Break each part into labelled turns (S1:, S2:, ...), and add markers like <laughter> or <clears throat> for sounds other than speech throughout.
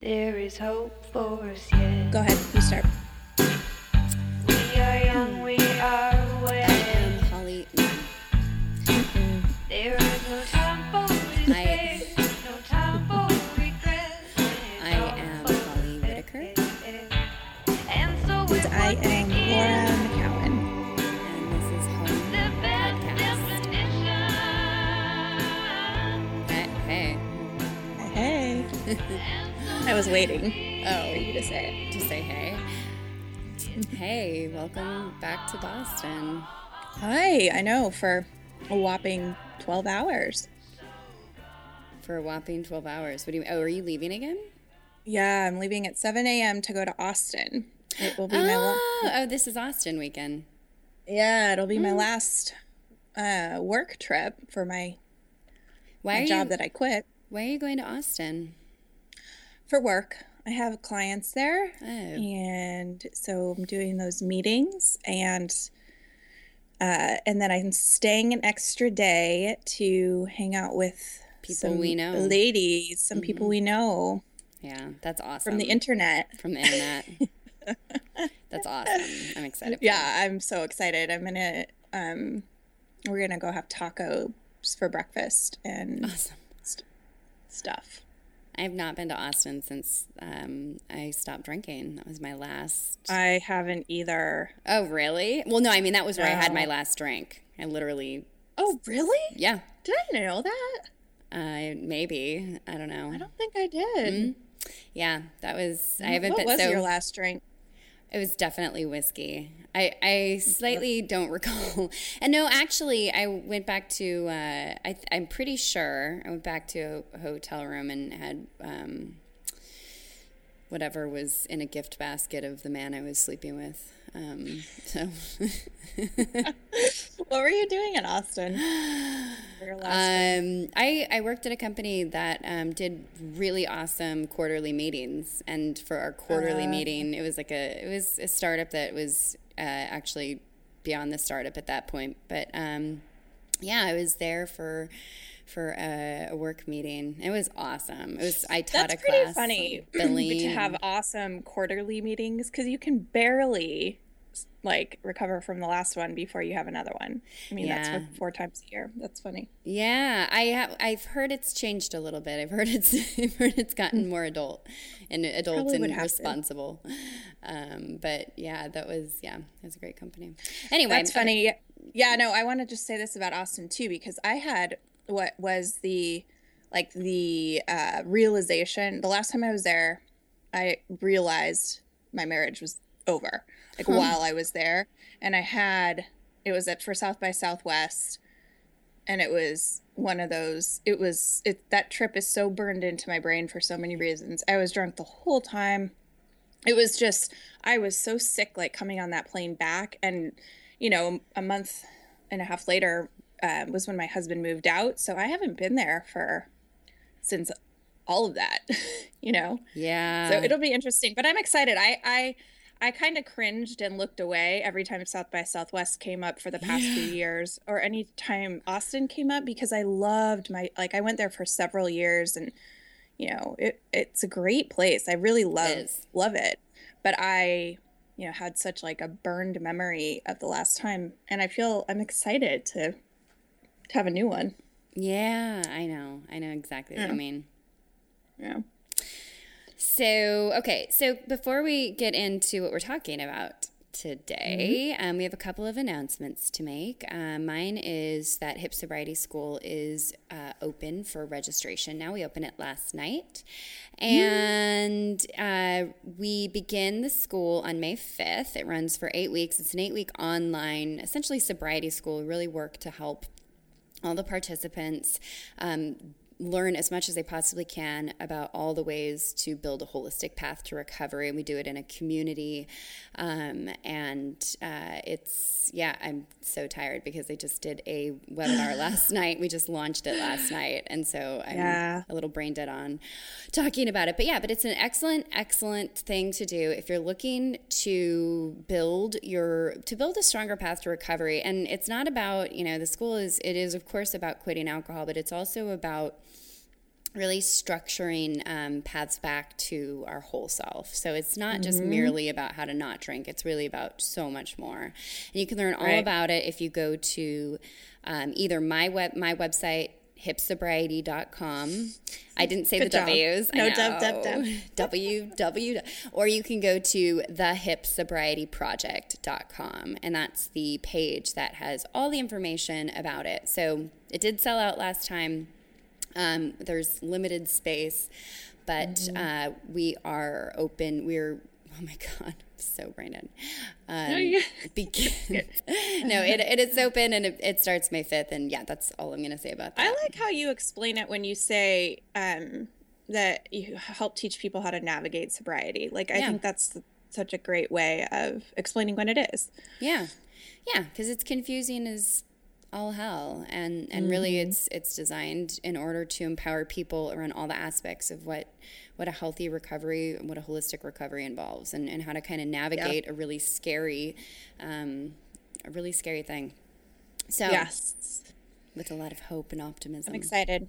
S1: There is hope for us yet.
S2: Go ahead, you start.
S1: We are young, we are
S3: I am
S1: aware.
S3: Holly.
S1: There is no time for mistakes, no time for regret.
S3: I am Holly Whitaker,
S1: And so we
S2: And I am
S1: begin
S2: Laura McKowen.
S3: and this is Home
S1: the best
S3: Podcast.
S1: definition.
S3: Hey, hey.
S2: Hey. <laughs> I was waiting
S3: Oh,
S2: for you to say
S3: to say hey. Hey, welcome back to Boston.
S2: Hi, I know, for a whopping 12 hours.
S3: For a whopping 12 hours. What do you mean? Oh, are you leaving again?
S2: Yeah, I'm leaving at 7 a.m. to go to Austin. It will be my la-
S3: Oh, oh, this is Austin weekend.
S2: yeah, it'll be my last uh, work trip for my,
S3: Why
S2: my job
S3: you
S2: that I quit
S3: Why are you going to Austin?
S2: For work. I have clients there,
S3: Oh.
S2: and so I'm doing those meetings, and uh, and then I'm staying an extra day to hang out with
S3: People
S2: some
S3: we know. Mm-hmm.
S2: ladies, some people we know
S3: Yeah, that's awesome.
S2: from the internet.
S3: From the internet. <laughs> that's awesome. I'm excited.
S2: Yeah, I'm so excited. I'm gonna um, we're gonna go have tacos for breakfast and
S3: you. Awesome.
S2: stuff.
S3: I have not been to Austin since um, I stopped drinking. That was my last.
S2: I haven't either.
S3: Oh, really? Well, no, I mean, that was where I had my last drink. I literally,
S2: Oh, really?
S3: yeah,
S2: Did I know that?
S3: uh, maybe. I don't know.
S2: I don't think I did.
S3: Yeah, that was, I haven't
S2: what
S3: been
S2: was
S3: so.
S2: your last drink?
S3: It was definitely whiskey. I, I slightly don't <laughs> recall. And no, actually, I went back to, uh, I, I'm pretty sure I went back to a hotel room and had um, whatever was in a gift basket of the man I was sleeping with. Um, so, <laughs>
S2: What were you doing in Austin? for your last
S3: um, I, I worked at a company that um, did really awesome quarterly meetings. And for our quarterly meeting, it was like a, it was a startup that was uh, actually beyond the startup at that point. But um, yeah, I was there for for a, a work meeting. It was awesome. It was I taught
S2: That's
S3: a
S2: pretty
S3: class
S2: funny <clears throat> to have awesome quarterly meetings because you can barely like recover from the last one before you have another one. I mean, that's
S3: Yeah.
S2: what, four times a year. That's funny.
S3: Yeah, I have. I've heard it's changed a little bit. I've heard it's. <laughs> I've heard it's gotten more adult, and adult
S2: Probably
S3: and
S2: would have to.
S3: responsible. Um, but yeah, that was yeah, it was a great company. Anyway,
S2: That's funny. Yeah, yeah, no, I want to just say this about Austin too because I had what was the like the uh, realization the last time I was there, I realized my marriage was over. Like while I was there, and I had it was at for South by Southwest, and it was one of those. It was it that trip is so burned into my brain for so many reasons. I was drunk the whole time it was just i was so sick like coming on that plane back and you know a month and a half later uh, was when my husband moved out so i haven't been there for since all of that <laughs> you know
S3: Yeah.
S2: so it'll be interesting but i'm excited i i i kind of cringed and looked away every time south by southwest came up for the past few years or any time austin came up because i loved my like i went there for several years and you know it it's a great place i really love
S3: is.
S2: love it but i you know had such like a burned memory of the last time and i feel i'm excited to to have a new one
S3: yeah, I know. I know exactly what you mean.
S2: yeah
S3: So, okay, so before we get into what we're talking about today, um, we have a couple of announcements to make. Uh, mine is that Hip Sobriety School is uh, open for registration now. We opened it last night. And uh, we begin the school on May 5th. It runs for eight weeks. It's an eight week online, essentially, sobriety school. We really work to help all the participants um, learn as much as they possibly can about all the ways to build a holistic path to recovery. And we do it in a community. Um, and uh, it's, yeah, I'm so tired because I just did a webinar <laughs> last night. We just launched it last night. And so I'm
S2: Yeah.
S3: a little brain dead on talking about it. But yeah, but it's an excellent, excellent thing to do if you're looking to build your to build a stronger path to recovery. And it's not about, you know, the school is it is of course about quitting alcohol, but it's also about really structuring um, paths back to our whole self. So it's not just merely about how to not drink, it's really about so much more. And you can learn all
S2: Right.
S3: about it if you go to um, either my web my website hipsobriety.com. I didn't say
S2: Good
S3: the
S2: job.
S3: W's.
S2: No, dub, dub, dub. <laughs>
S3: W W or you can go to thehipsobrietyproject.com and that's the page that has all the information about it. So it did sell out last time. Um, there's limited space, but
S2: Mm-hmm.
S3: uh, we are open. We're oh my god, <laughs> so Brandon. Um,
S2: you- <laughs>
S3: begin- <laughs> no, it, it is open and it, it starts May 5th, and yeah, that's all I'm gonna say about that.
S2: I like how you explain it when you say um, that you help teach people how to navigate sobriety. Like, I
S3: Yeah.
S2: think that's such a great way of explaining what it is.
S3: Yeah, yeah, because it's confusing as all hell, and and really,
S2: Mm-hmm.
S3: it's it's designed in order to empower people around all the aspects of what what a healthy recovery, what a holistic recovery involves, and and how to kind of navigate a really scary, um, a really scary thing. So
S2: Yes.
S3: with a lot of hope and optimism.
S2: I'm excited.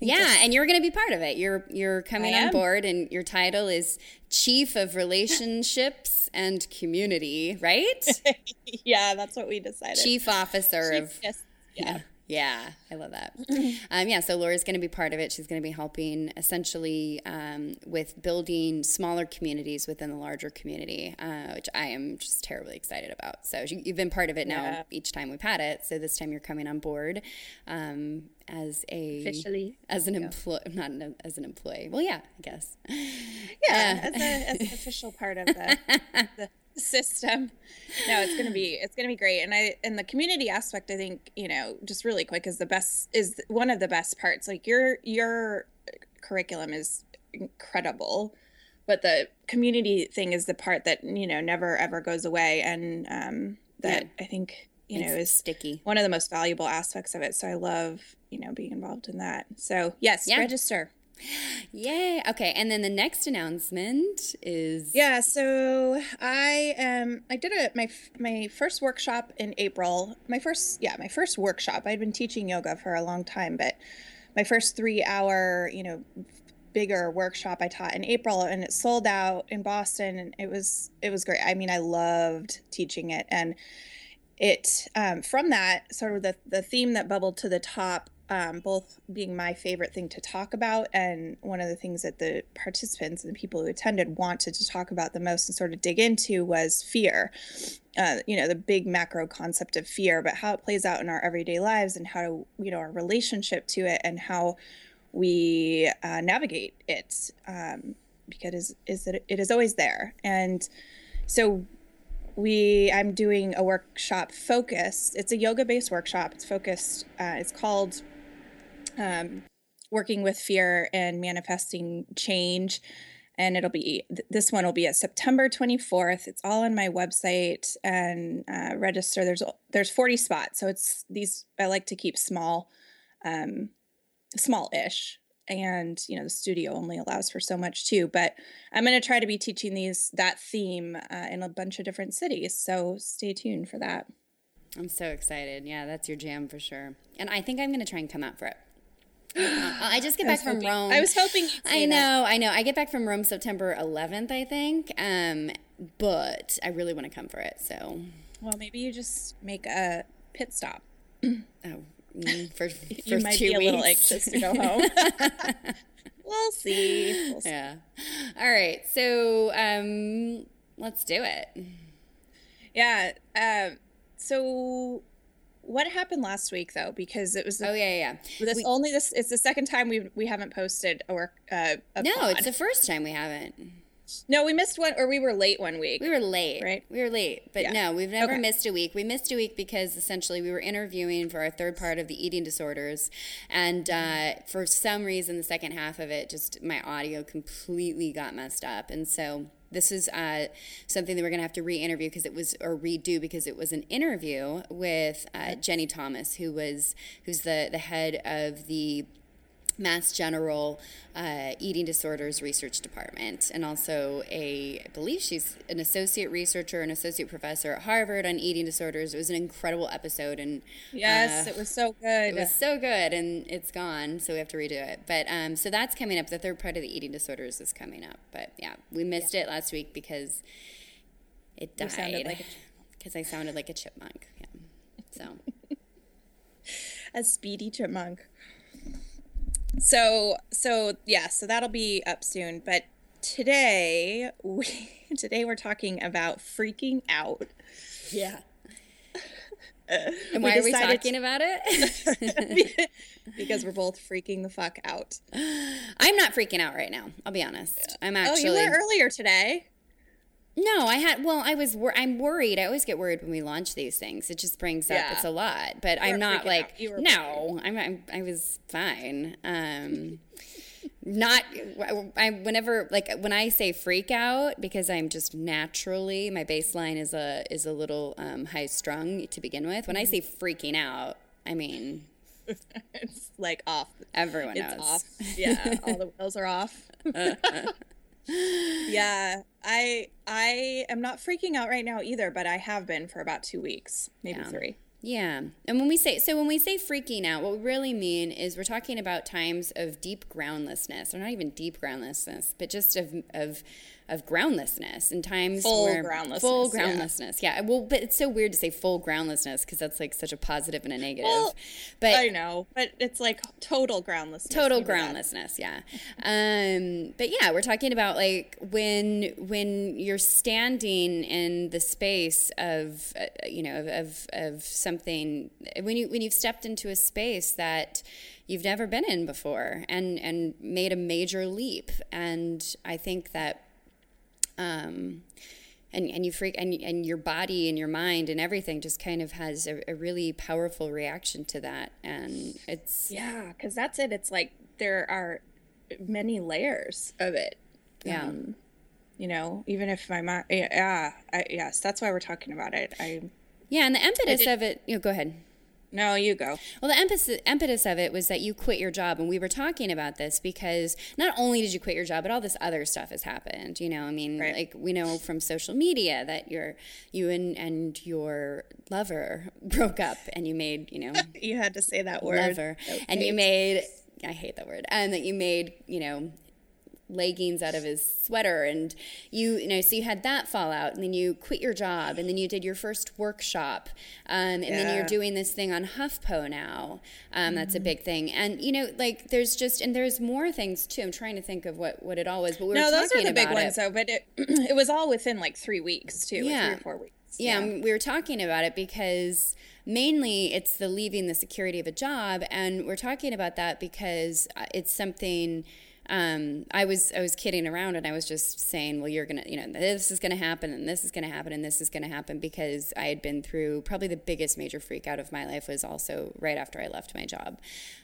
S3: Yeah, and you're going to be part of it. You're you're coming on board, and your title is Chief of Relationships and Community, right? <laughs>
S2: yeah, that's what we decided.
S3: Chief Officer of
S2: Yes. Yeah.
S3: yeah, I love that. um, yeah, so Laura's going to be part of it. She's going to be helping essentially um, with building smaller communities within the larger community, uh, which I am just terribly excited about. So you- you've been part of it now
S2: Yeah.
S3: each time we've had it. So this time you're coming on board um, as a
S2: Officially.
S3: as an employee, not an, as an employee. Well, yeah, I guess.
S2: Yeah, as, a, as an official part of the, <laughs> the system. No, it's gonna be it's gonna be great. And I and the community aspect, I think you know, just really quick is the best is one of the best parts. Like your your curriculum is incredible, but the community thing is the part that you know never ever goes away, and um, that
S3: Yeah.
S2: I think you know is
S3: sticky.
S2: one of the most valuable aspects of it. So I love you know being involved in that. So yes,
S3: Yeah.
S2: register.
S3: Yay. Okay. And then the next announcement is
S2: Yeah, so I um I did a my my first workshop in April. My first yeah, my first workshop. I'd been teaching yoga for a long time, but my first 3 hour, you know, bigger workshop I taught in April and it sold out in Boston and it was it was great. I mean, I loved teaching it and it um, from that sort of the the theme that bubbled to the top um, both being my favorite thing to talk about and one of the things that the participants and the people who attended wanted to talk about the most and sort of dig into was fear. Uh, you know the big macro concept of fear but how it plays out in our everyday lives and how to you know our relationship to it and how we uh, navigate it um, because is that it is always there. And so we i'm doing a workshop focused it's a yoga based workshop. It's focused uh, it's called um, working with fear and manifesting change. And it'll be th- this one will be at september 24th it's all on my website and uh, register. There's there's 40 spots. So it's these i like to keep small um small-ish. And you know the studio only allows for so much too. But i'm going to try to be teaching these that theme uh, in a bunch of different cities. So stay tuned for that.
S3: I'm so excited. Yeah, that's your jam for sure. And I think I'm going to try and come out for it. Uh, I just get
S2: I
S3: back from
S2: hoping-
S3: Rome.
S2: I was hoping
S3: I
S2: say that.
S3: know, I know. I get back from Rome September 11th, I think. Um, but I really want to come for it. So,
S2: well maybe you just make a pit stop <clears throat>
S3: oh, for, <laughs> for
S2: you might
S3: two
S2: be a little
S3: weeks.
S2: anxious to go home <laughs> we'll see, we'll see.
S3: yeah. All right. So, um, let's do it.
S2: yeah um so what happened last week though because it was the,
S3: Oh yeah, yeah.
S2: this only this it's the second time we we haven't posted a work uh a
S3: No,
S2: pod.
S3: it's the first time we haven't.
S2: no we missed one or we were late one week
S3: We were late.
S2: Right.
S3: We were late. But
S2: Yeah.
S3: no, we've never
S2: Okay.
S3: missed a week. We missed a week because essentially we were interviewing for our third part of the eating disorders. And uh, for some reason, the second half of it, just my audio completely got messed up. And so this is uh, something that we're going to have to re-interview because it was or redo because it was an interview with uh, Jenny Thomas, who was who's the the head of the Mass General uh, Eating Disorders Research Department, and also a, I believe she's an associate researcher, an associate professor at Harvard on eating disorders. It was an incredible episode, and
S2: Yes,
S3: uh,
S2: it was so good.
S3: it was so good, and it's gone, so we have to redo it. But um, so that's coming up. The third part of the eating disorders is coming up. But yeah, we missed it last week because it died.
S2: like a <laughs>
S3: Because I sounded like a chipmunk. Yeah. So <laughs>
S2: a speedy chipmunk. So so yeah, so that'll be up soon. But today we <laughs> today we're talking about freaking out.
S3: yeah. and why are we talking about it? <laughs>
S2: because we're both freaking the fuck out.
S3: I'm not freaking out right now. I'll be honest. I'm actually Oh,
S2: you were earlier today.
S3: No. I had well, I was. wor- I'm worried. I always get worried when we launch these things. It just brings up. It's a lot. But I'm
S2: weren't
S3: like.
S2: You
S3: no. I'm, I'm. I was fine. Um, not. I whenever like when I say freak out because I'm just naturally my baseline is a is a little um, high strung to begin with. When I say freaking out, I mean <laughs>
S2: It's like off.
S3: everyone
S2: It's
S3: knows.
S2: off. <laughs> Yeah, all the wheels are off. <laughs> yeah, I I am not freaking out right now either, but I have been for about two weeks, maybe
S3: Yeah.
S2: three.
S3: Yeah. And when we say so when we say freaking out, what we really mean is we're talking about times of deep groundlessness, or not even deep groundlessness, but just of of of groundlessness and times
S2: Full
S3: where
S2: groundlessness,
S3: full
S2: yeah.
S3: groundlessness. Yeah. Well, but it's so weird to say full groundlessness because that's like such a positive and a negative.
S2: Well,
S3: but
S2: I know, but it's like total groundlessness.
S3: total
S2: Maybe that-
S3: groundlessness yeah <laughs> um but yeah we're talking about like when when you're standing in the space of uh, you know of, of of something when you when you've stepped into a space that you've never been in before and and made a major leap and i think that um and, and you freak and, and your body and your mind and everything just kind of has a, a really powerful reaction to that and it's
S2: Yeah, because that's it. It's like there are many layers of it.
S3: yeah
S2: Um, you know, even if my mind, yeah, I, yes, that's why we're talking about it. I
S3: Yeah, and the impetus of it, you know, go ahead.
S2: No, you go.
S3: Well, the impetus, impetus of it was that you quit your job, and we were talking about this because not only did you quit your job, but all this other stuff has happened. You know, I mean,
S2: Right.
S3: like we know from social media that your you and and your lover <laughs> broke up, and you made you know <laughs>
S2: You had to say that word.
S3: lover, and you made I hate that word, and that you made you know leggings out of his sweater and you you know so you had that fallout and then you quit your job and then you did your first workshop um, and then you're doing this thing on huffpo now um, that's a big thing and you know like there's just and there's more things too i'm trying to think of what what it all was but we were
S2: No, those are the big ones
S3: it.
S2: though. But it <clears throat> it was all within like three weeks too.
S3: Yeah.
S2: three or four weeks.
S3: yeah, and we were talking about it because mainly it's the leaving the security of a job, and we're talking about that because uh, it's something. Um, I was I was kidding around, and I was just saying, well, you're gonna, you know, this is gonna happen, and this is gonna happen, and this is gonna happen because I had been through probably the biggest major freak out of my life was also right after I left my job,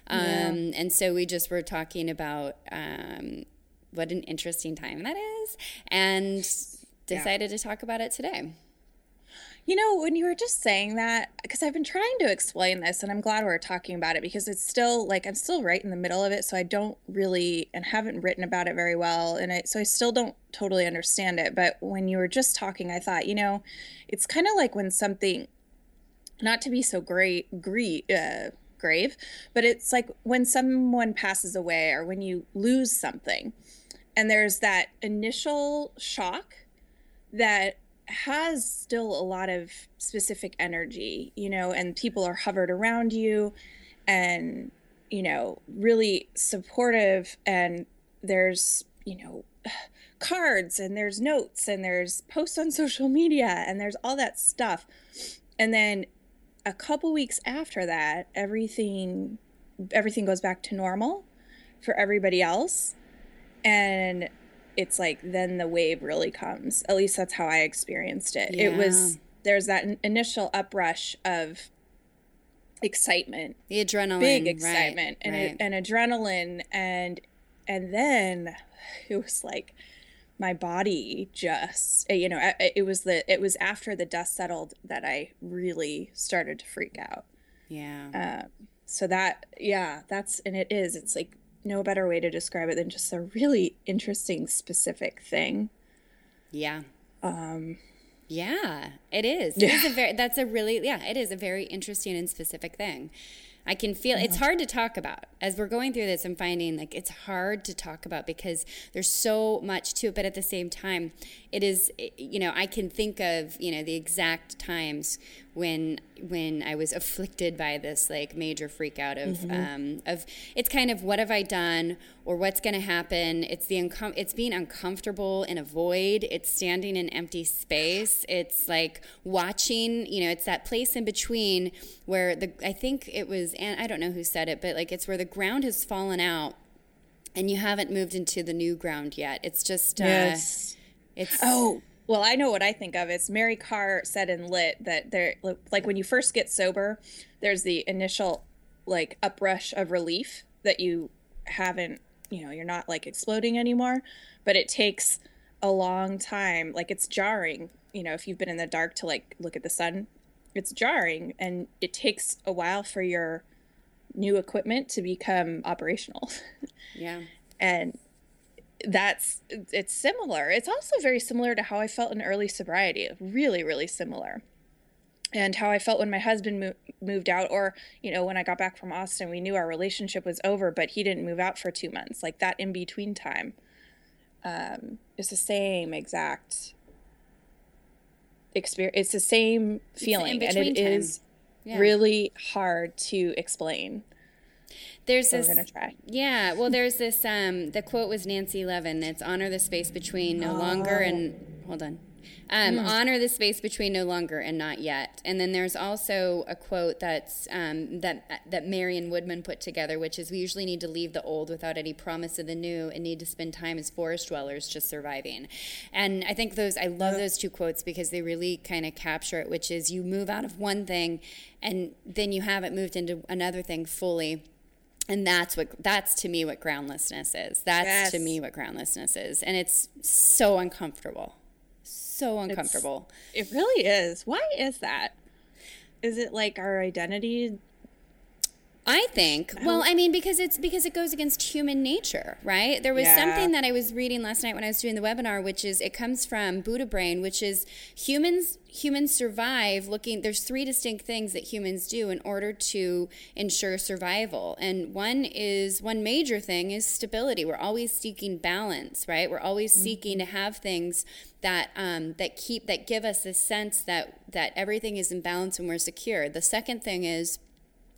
S3: um, and so we just were talking about um, what an interesting time that is, and decided to talk about it today.
S2: You know, when you were just saying that, because I've been trying to explain this, and I'm glad we're talking about it because it's still like I'm still right in the middle of it, so I don't really and haven't written about it very well, and I, so I still don't totally understand it. But when you were just talking, I thought, you know, it's kind of like when something, not to be so great, gre- uh, grave, but it's like when someone passes away or when you lose something, and there's that initial shock that has still a lot of specific energy, you know, and people are hovered around you and, you know, really supportive. And there's, you know, <sighs> cards and there's notes and there's posts on <laughs> social media and there's all that stuff. And then a couple weeks after that, everything everything goes back to normal for everybody else. And it's like then the wave really comes. At least that's how I experienced it. It was there's that initial uprush of excitement,
S3: The adrenaline,
S2: big
S3: right,
S2: excitement, and
S3: right.
S2: and adrenaline, and and then <sighs> it was like my body just eh, you know eh, eh, it was the it was after the dust settled that I really started to freak out
S3: yeah, um,
S2: so that yeah that's and it is it's like a better way to describe it than just a really interesting specific thing.
S3: Yeah. Um yeah, it is. It is a very that's a really yeah, it is a very interesting and specific thing. I can feel it's hard to talk about. As we're going through this, I'm finding like it's hard to talk about because there's so much to it, but at the same time, it is you know, I can think of, you know, the exact times when when I was afflicted by this like major freak out of
S2: Mm-hmm.
S3: um, of it's kind of what have I done or what's going to happen. It's the uncom- it's being uncomfortable in a void. It's standing in empty space. It's like watching. You know, it's that place in between where the I think it was and I don't know who said it, but like it's where the ground has fallen out. And you haven't moved into the new ground yet. It's just uh, it's
S2: Oh, well, I know what I think of. It's Mary Karr said in Lit that there, like when you first get sober, there's the initial like uprush of relief that you haven't, you know, you're not like exploding anymore, but it takes a long time. Like it's jarring, you know, if you've been in the dark to like look at the sun, it's jarring and it takes a while for your new equipment to become operational. <laughs>
S3: yeah.
S2: and that's it's similar it's also very similar to how i felt in early sobriety really really similar and how i felt when my husband mo- moved out or you know when i got back from austin we knew our relationship was over but he didn't move out for two months like that in between time um it's the same exact experience it's the same feeling and it
S3: time.
S2: is
S3: Yeah.
S2: really hard to explain
S3: There's
S2: so
S3: this
S2: we're gonna try
S3: Yeah, well, there's this. Um, the quote was Nancy Levin. It's honor the space between no longer and hold on. Um, Honor the space between no longer and not yet. And then there's also a quote that's um, that that Marion Woodman put together, which is we usually need to leave the old without any promise of the new, and need to spend time as forest dwellers just surviving. And I think those I love those two quotes because they really kind of capture it, which is you move out of one thing, and then you haven't moved into another thing fully and that's what that's to me what groundlessness is that's to me what groundlessness is and it's so uncomfortable so uncomfortable
S2: It really is. Why is that? Is it like our identity?
S3: I think. Well, I mean, because it's because it goes against human nature, right? There was
S2: Yeah.
S3: something that I was reading last night when I was doing the webinar, which is it comes from Buddha brain, which is humans humans survive looking. There's three distinct things that humans do in order to ensure survival, and one is one major thing is stability. We're always seeking balance, right? We're always seeking to have things that um, that keep that give us a sense that that everything is in balance and we're secure. The second thing is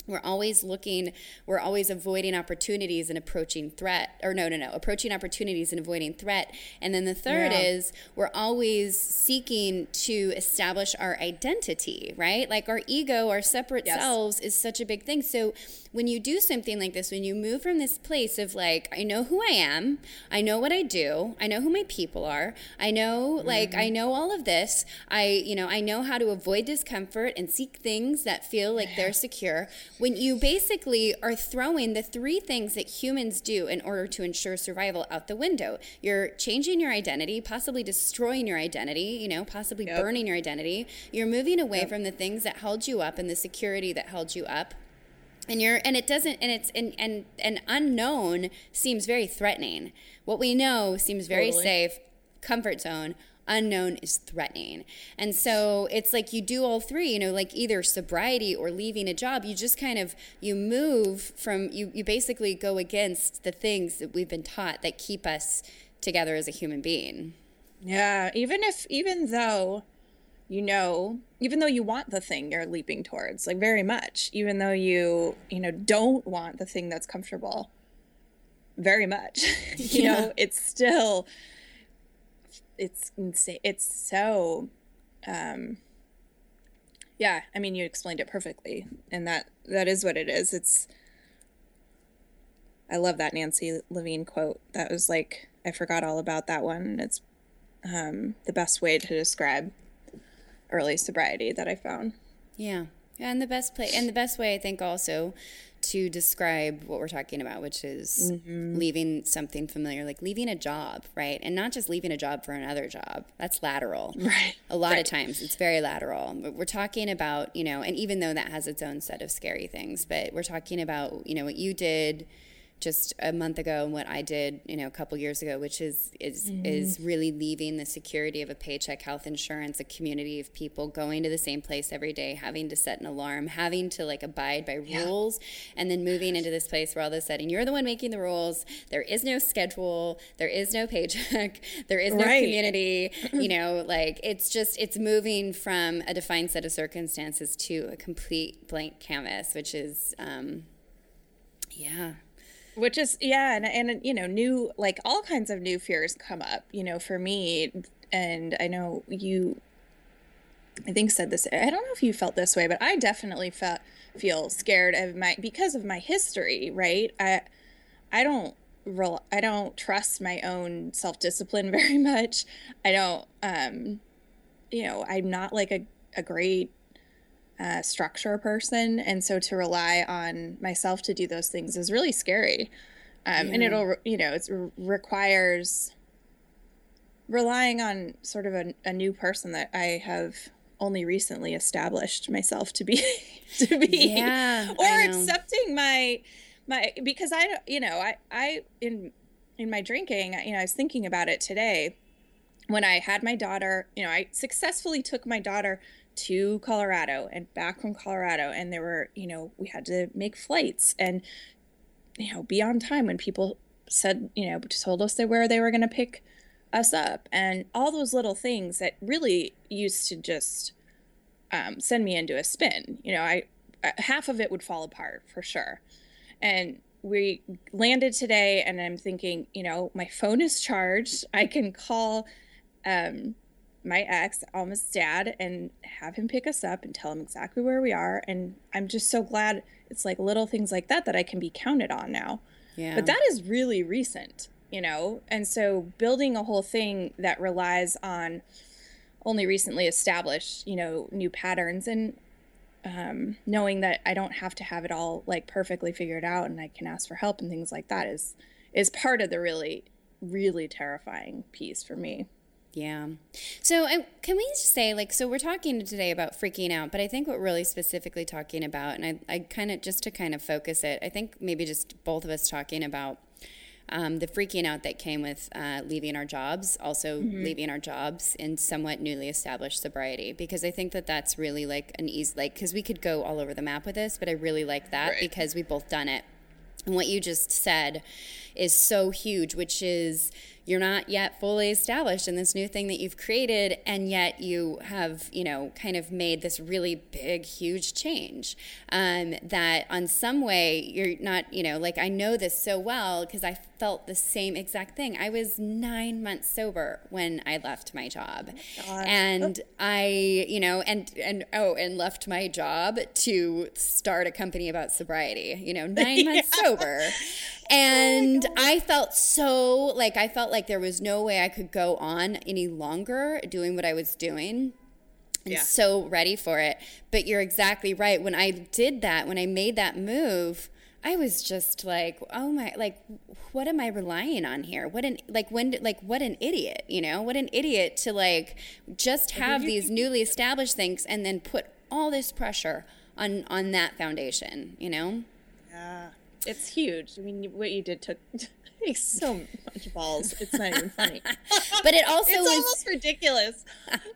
S3: we're always looking we're always avoiding opportunities and approaching threat or no no no approaching opportunities and avoiding threat. And then the third
S2: Yeah.
S3: is we're always seeking to establish our identity right? Like our ego our separate
S2: Yes.
S3: selves is such a big thing. So when you do something like this when you move from this place of like i know who i am i know what i do i know who my people are i know like i mm-hmm. know all of this i you know i know how to avoid discomfort and seek things that feel like they're secure when you basically are throwing the three things that humans do in order to ensure survival out the window. You're changing your identity possibly destroying your identity you know possibly
S2: Yep.
S3: burning your identity. You're moving away from the things that held you up and the security that held you up. And you're and it doesn't and it's and and and unknown seems very threatening. What we know seems very
S2: Totally.
S3: safe comfort zone unknown is threatening and so it's like you do all three you know like either sobriety or leaving a job you just kind of you move from you you basically go against the things that we've been taught that keep us together as a human being
S2: Yeah, even if even though you know, even though you want the thing you're leaping towards, like very much, even though you, you know, don't want the thing that's comfortable very much. <laughs> you
S3: Yeah.
S2: know, it's still it's insane. It's so um yeah, I mean you explained it perfectly and that that is what it is. It's I love that Nancy Levin quote. That was like I forgot all about that one. and It's um, the best way to describe early sobriety that I found.
S3: Yeah. And the best play and the best way I think also to describe what we're talking about, which is mm-hmm. leaving something familiar, like leaving a job, right? And not just leaving a job for another job. That's lateral.
S2: Right.
S3: A lot of times it's very lateral. But we're talking about, you know, and even though that has its own set of scary things, but we're talking about, you know, what you did just a month ago and what I did, you know, a couple years ago, which is is is really leaving the security of a paycheck health insurance, a community of people going to the same place every day, having to set an alarm, having to like abide by rules, and then moving into this place where all of a sudden you're the one making the rules. There is no schedule, there is no paycheck, <laughs> there is no
S2: Right.
S3: community. <laughs> you know, like it's just it's moving from a defined set of circumstances to a complete blank canvas, which is um yeah.
S2: Which is yeah and, and you know new like all kinds of new fears come up you know for me and i know you i think said this i don't know if you felt this way but i definitely felt feel scared of my because of my history right? I i don't rel- i don't trust my own self-discipline <laughs> very much. I don't um you know i'm not like a, a great uh, structure person. And so to rely on myself to do those things is really scary. Um, and it'll you know it requires relying on sort of a, a new person that i have only recently established myself to be <laughs> to be.
S3: Yeah,
S2: or accepting my my because i you know i i in in my drinking you know i was thinking about it today. When I had my daughter, you know, I successfully took my daughter to Colorado and back from Colorado. And there were, you know, we had to make flights and, you know, be on time when people said, you know, told us that where they were going to pick us up and all those little things that really used to just um, send me into a spin. You know, I uh, half of it would fall apart for sure. And we landed today, and I'm thinking, you know, my phone is charged. I can call um, my ex, Alma's dad, and have him pick us up and tell him exactly where we are. And I'm just so glad it's like little things like that that I can be counted on now.
S3: Yeah.
S2: But that is really recent, you know? And so building a whole thing that relies on only recently established, you know, new patterns and um, knowing that I don't have to have it all like perfectly figured out and I can ask for help and things like that is is part of the really really terrifying piece for me.
S3: Yeah. So, I, can we just say, like, so we're talking today about freaking out, but I think what we're really specifically talking about, and I, I kind of, just to kind of focus it, I think maybe just both of us talking about um, the freaking out that came with uh, leaving our jobs, also leaving our jobs in somewhat newly established sobriety, because I think that that's really like an easy, like, because we could go all over the map with this, but I really like that
S2: Right.
S3: because we've both done it. And what you just said is so huge, which is you're not yet fully established in this new thing that you've created, and yet you have, you know, kind of made this really big, huge change. Um, that on some way you're not, you know, like I know this so well because I felt the same exact thing. I was nine months sober when I left my job, and I, you know, and and oh, and left my job to start a company about sobriety. You know, nine <laughs> months sober. And I felt so like I felt like there was no way I could go on any longer doing what I was doing and
S2: Yeah.
S3: so ready for it. But you're exactly right. When I did that, when I made that move, I was just like, oh my, like, what am I relying on here? What an, like, when, like, what an idiot, you know? What an idiot to, like, just have these newly established things and then put all this pressure on, on that foundation, you know?
S2: Yeah. It's huge. I mean, what you did took <laughs> takes so much balls. It's not even funny. <laughs>
S3: But it also
S2: it's
S3: was.
S2: almost ridiculous.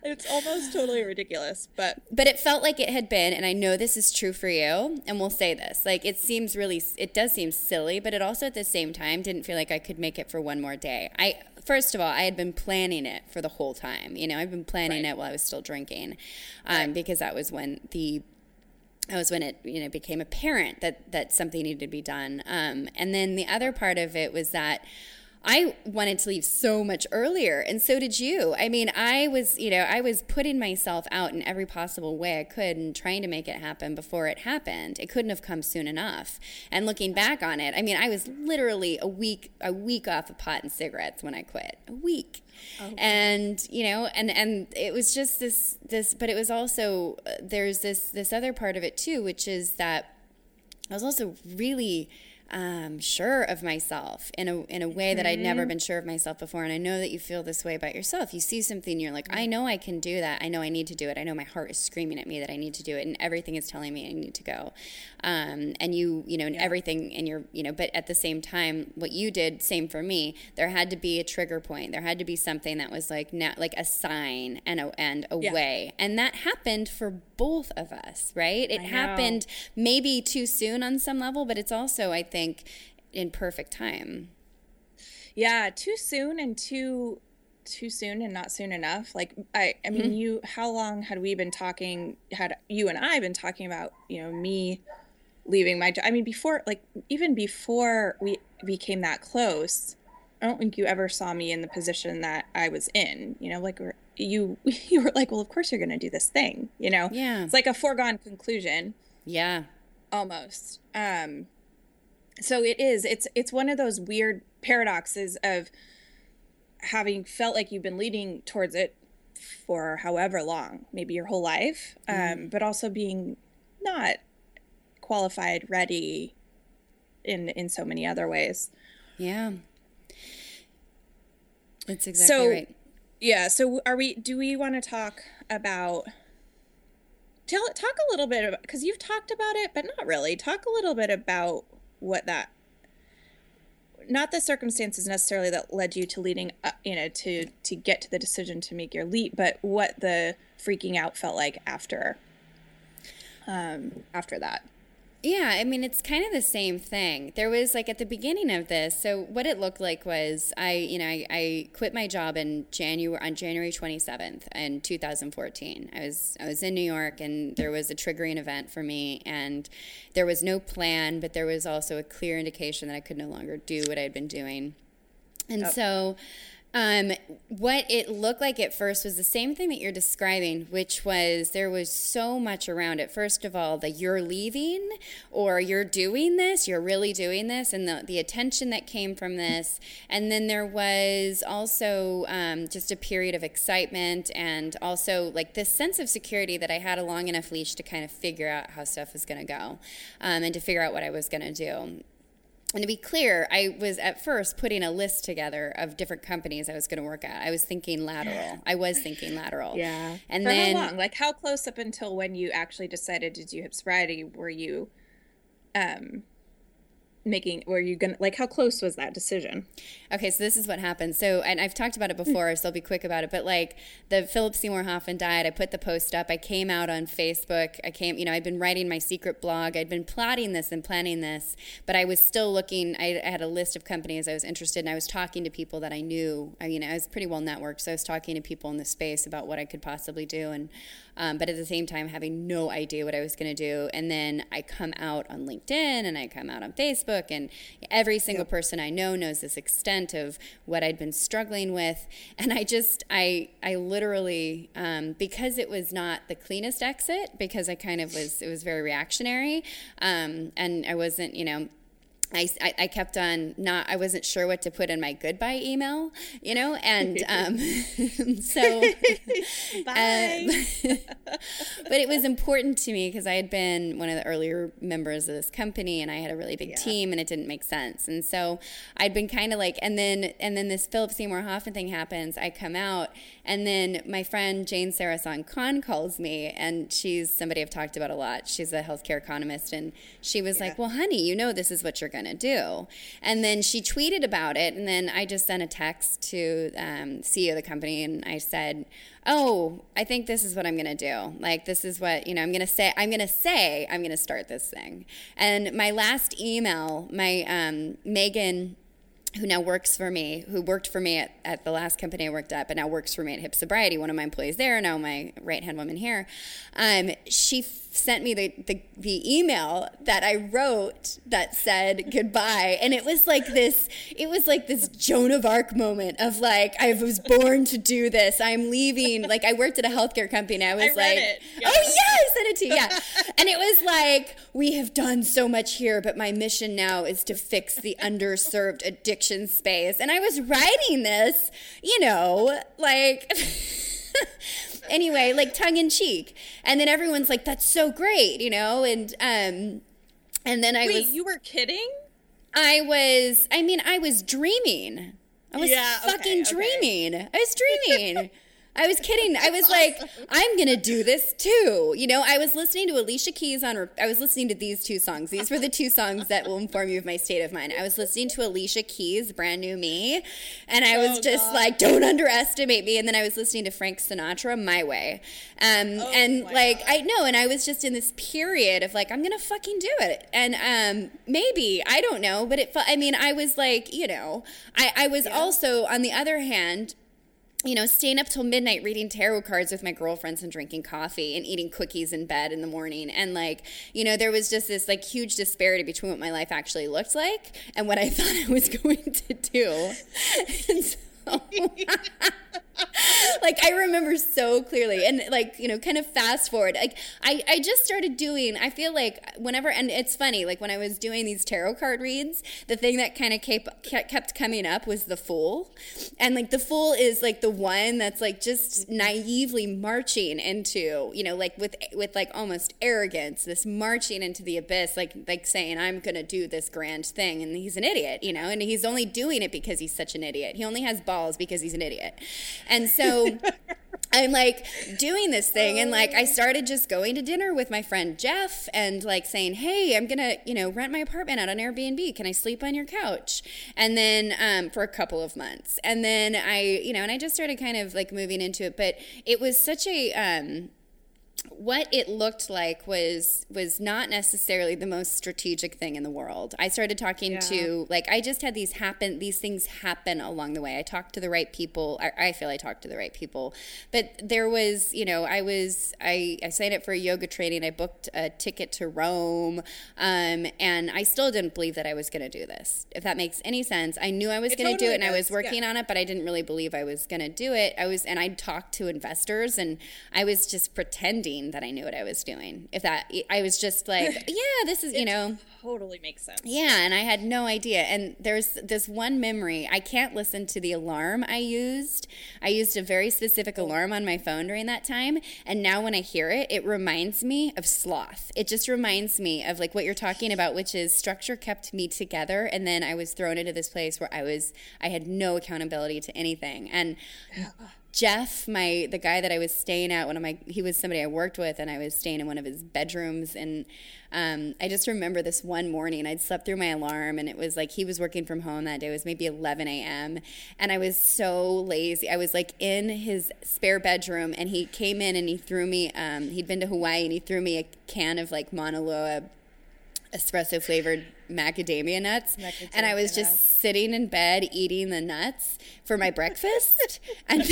S2: It's almost totally ridiculous, but
S3: but it felt like it had been and i know this is true for you and we'll say this like it seems really it does seem silly but it also at the same time didn't feel like i could make it for one more day i first of all i had been planning it for the whole time you know i've been planning
S2: Right.
S3: it while i was still drinking um, because that was when the that was when it you know became apparent that that something needed to be done. Um, and then the other part of it was that I wanted to leave so much earlier, and so did you. I mean, I was you know I was putting myself out in every possible way I could and trying to make it happen before it happened. It couldn't have come soon enough. And looking back on it, I mean, I was literally a week a week off of pot and cigarettes when I quit. A week and you know and and it was just this this but it was also uh, there's this this other part of it too which is that i was also really um, sure of myself in a in a way that I'd never been sure of myself before. And I know that you feel this way about yourself. You see something, you're like, I know I can do that. I know I need to do it. I know my heart is screaming at me that I need to do it, and everything is telling me I need to go. Um, and you, you know, and everything, and you're, you know, but at the same time, what you did, same for me. There had to be a trigger point. There had to be something that was like now, like a sign and a and a
S2: Yeah.
S3: way, and that happened for both of us, right? It happened maybe too soon on some level, but it's also, I think, in perfect time.
S2: Yeah, too soon and too too soon and not soon enough. Like I I mean you how long had we been talking had you and I been talking about, you know, me leaving my job. I mean before like even before we became that close, I don't think you ever saw me in the position that I was in, you know, like you <laughs> you were like, "Well, of course you're going to do this thing," you know?
S3: Yeah.
S2: It's like a foregone conclusion
S3: Yeah.
S2: almost um so it is it's it's one of those weird paradoxes of having felt like you've been leading towards it for however long maybe your whole life um but also being not qualified ready in in so many other ways
S3: Yeah. That's exactly
S2: So-
S3: right.
S2: yeah so are we do we want to talk about tell talk a little bit about because you've talked about it but not really talk a little bit about what that not the circumstances necessarily that led you to leading you know to to get to the decision to make your leap but what the freaking out felt like after um after that
S3: Yeah, I mean, it's kind of the same thing. There was like at the beginning of this, so what it looked like was I, you know, I, I quit my job in January on January 27th in 2014. I was I was in New York and there was a triggering event for me and there was no plan, but there was also a clear indication that I could no longer do what I had been doing. And so, um, what it looked like at first was the same thing that you're describing, which was there was so much around it. First of all, that you're leaving or you're doing this, you're really doing this, and the, the attention that came from this. And then there was also um, just a period of excitement and also like this sense of security that I had a long enough leash to kind of figure out how stuff was going to go um, and to figure out what I was going to do. And to be clear, I was at first putting a list together of different companies I was going to work at. I was thinking lateral. I was thinking lateral. Yeah. And
S2: for
S3: then
S2: how long like how close up until when you actually decided to do hip sobriety were you um making were you gonna like how close was that decision
S3: Okay, so this is what happened. So, and I've talked about it before, so I'll be quick about it. But like the Philip Seymour Hoffman died, I put the post up. I came out on Facebook. I came, you know, I'd been writing my secret blog. I'd been plotting this and planning this, but I was still looking. I, I had a list of companies I was interested in. I was talking to people that I knew. I, know, I was pretty well networked, so I was talking to people in the space about what I could possibly do, and um, but at the same time having no idea what I was going to do. And then I come out on LinkedIn and I come out on Facebook, and every single person I know knows this extent of what I'd been struggling with. And I just, I, I literally, um, because it was not the cleanest exit, because I kind of was, it was very reactionary, um, and I wasn't, you know. I, I, kept on not I wasn't sure what to put in my goodbye email, you know, and um, <laughs> so <laughs>
S2: Bye.
S3: um, <laughs> but it was important to me because I had been one of the earlier members of this company and I had a really big team and it didn't make sense. And so I'd been kind of like, and then, and then this Philip Seymour Hoffman thing happens. I come out and then my friend Jane Sarasohn-Kahn calls me and she's somebody I've talked about a lot. She's a healthcare economist and she was like, well, honey, you know, this is what you're going to do. And then she tweeted about it. And then I just sent a text to um, CEO of the company and I said, oh, I think this is what I'm going to do. Like, this is what, you know, I'm going to say, I'm going to say, I'm going to start this thing. And my last email, my um, Megan, who now works for me, who worked for me at, at the last company I worked at, but now works for me at Hip Sobriety, one of my employees there, now my right hand woman here, um, she sent me the, the, the email that I wrote that said goodbye. And it was like this, it was like this Joan of Arc moment of like, I was born to do this. I'm leaving. Like, I worked at a healthcare company I was
S2: read
S3: like.
S2: Yeah.
S3: oh, yeah, I sent it to you. Yeah. and it was like, we have done so much here, but my mission now is to fix the underserved addiction space. And I was writing this, you know, like. <laughs> anyway, like tongue in cheek. And then everyone's like, that's so great, you know? And um and then I was
S2: wait
S3: was
S2: you were kidding
S3: I was, I mean, I was dreaming. I was
S2: Yeah, okay,
S3: fucking
S2: okay.
S3: dreaming. I was dreaming. <laughs> I was kidding. I was like, I'm gonna do this too. You know, I was listening to Alicia Keys on. I was listening to these two songs. These were the two songs that will inform you of my state of mind. I was listening to Alicia Keys' "Brand New Me," and I was
S2: Oh,
S3: just
S2: God.
S3: like, "Don't underestimate me." And then I was listening to Frank Sinatra, "My Way," um, and
S2: Oh my
S3: like
S2: God.
S3: I know, and I was just in this period of like, I'm gonna fucking do it, and um, maybe I don't know, but it. fe- I mean, I was like, you know, I I was also on the other hand you know, staying up till midnight reading tarot cards with my girlfriends and drinking coffee and eating cookies in bed in the morning. And like, you know, there was just this like huge disparity between what my life actually looked like and what I <laughs> thought I was <laughs> going to do. <laughs> Like I remember so clearly and like you know kind of fast forward. Like I, I just started doing I feel like whenever and it's funny like when I was doing these tarot card reads the thing that kind of kept kept coming up was the fool. And like the fool is like the one that's like just naively marching into you know like with with like almost arrogance this marching into the abyss like like saying I'm gonna do this grand thing and he's an idiot you know and he's only doing it because he's such an idiot. He only has balls because he's an idiot. And so I'm like doing this thing and like I started just going to dinner with my friend Jeff and like saying, "Hey, I'm going to, you know, rent my apartment out on Airbnb. Can I sleep on your couch?" And then um, for a couple of months. And then I, you know, and I just started kind of like moving into it, but it was such a um what it looked like was was not necessarily the most strategic thing in the world. I started talking to like I just had these happen these things happen along the way. I talked to the right people. I, I feel I talked to the right people, but there was you know I was I I signed up for a yoga training. I booked a ticket to Rome, um, and I still didn't believe that I was going to do this. If that makes any sense, I knew I was going to do
S2: totally
S3: it, and I was working
S2: yeah.
S3: on it, but I didn't really believe I was going to do it. I was, and I talked to investors, and I was just pretending that I knew what I was doing. If that, I was just like, <laughs> yeah, this is, you know,
S2: Totally makes sense.
S3: yeah, and I had no idea. And there's this one memory. I can't listen to the alarm I used. I used a very specific oh. alarm on my phone during that time. And now when I hear it, it reminds me of sloth. It just reminds me of like what you're talking about, which is structure kept me together. And then I was thrown into this place where I was, I had no accountability to anything. And <sighs> Jeff, my the guy that I was staying at, one of my he was somebody I worked with, and I was staying in one of his bedrooms, and um, I just remember this one morning I'd slept through my alarm, and it was like he was working from home that day. It was maybe 11 a.m. and I was so lazy. I was like in his spare bedroom, and he came in and he threw me. Um, he'd been to Hawaii, and he threw me a can of like Mauna Loa espresso flavored macadamia nuts and i was
S2: Macadamia
S3: just
S2: nuts.
S3: sitting in bed eating the nuts for my breakfast <laughs> and <laughs>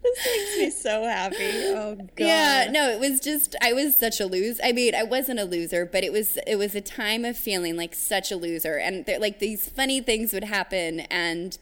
S2: This makes me so happy. Oh god.
S3: yeah no it was just i was such a loser i mean i wasn't a loser but it was it was a time of feeling like such a loser and there, like these funny things would happen and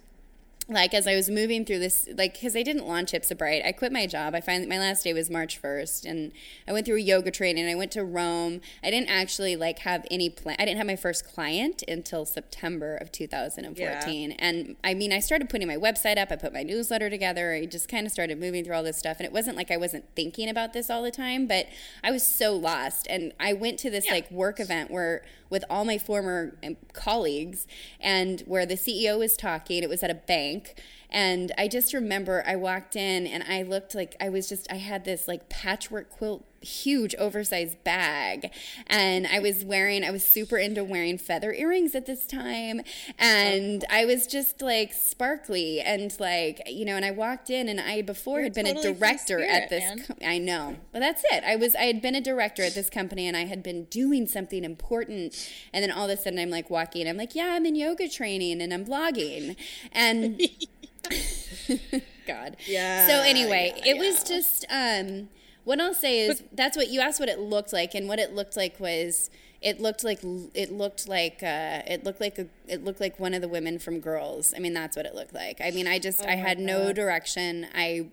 S3: like as I was moving through this, like because I didn't launch Hip Sobriety, I quit my job. I finally my last day was March first, and I went through a yoga training. I went to Rome. I didn't actually like have any plan. I didn't have my first client until September of 2014. And I mean, I started putting my website up. I put my newsletter together. I just kind of started moving through all this stuff, and it wasn't like I wasn't thinking about this all the time, but I was so lost. And I went to this like work event where with all my former um, colleagues and where the CEO was talking. It was at a bank drink and I just remember I walked in and I looked like I was just, I had this like patchwork quilt, huge oversized bag. And I was wearing, I was super into wearing feather earrings at this time. And I was just like sparkly and like, you know, and I walked in and I before had been
S2: totally
S3: a director at this I know. But that's it. I was I had been a director at this company and I had been doing something important and then all of a sudden I'm like walking I'm like, "Yeah, I'm in yoga training and I'm blogging." And <laughs> <laughs> God.
S2: Yeah,
S3: So anyway,
S2: yeah,
S3: it was just um what I'll say is that's what you asked what it looked like and what it looked like was it looked like it looked like uh, it looked like a, it looked like one of the women from Girls. I mean, that's what it looked like. I mean, I just I
S2: Oh my
S3: had no direction. I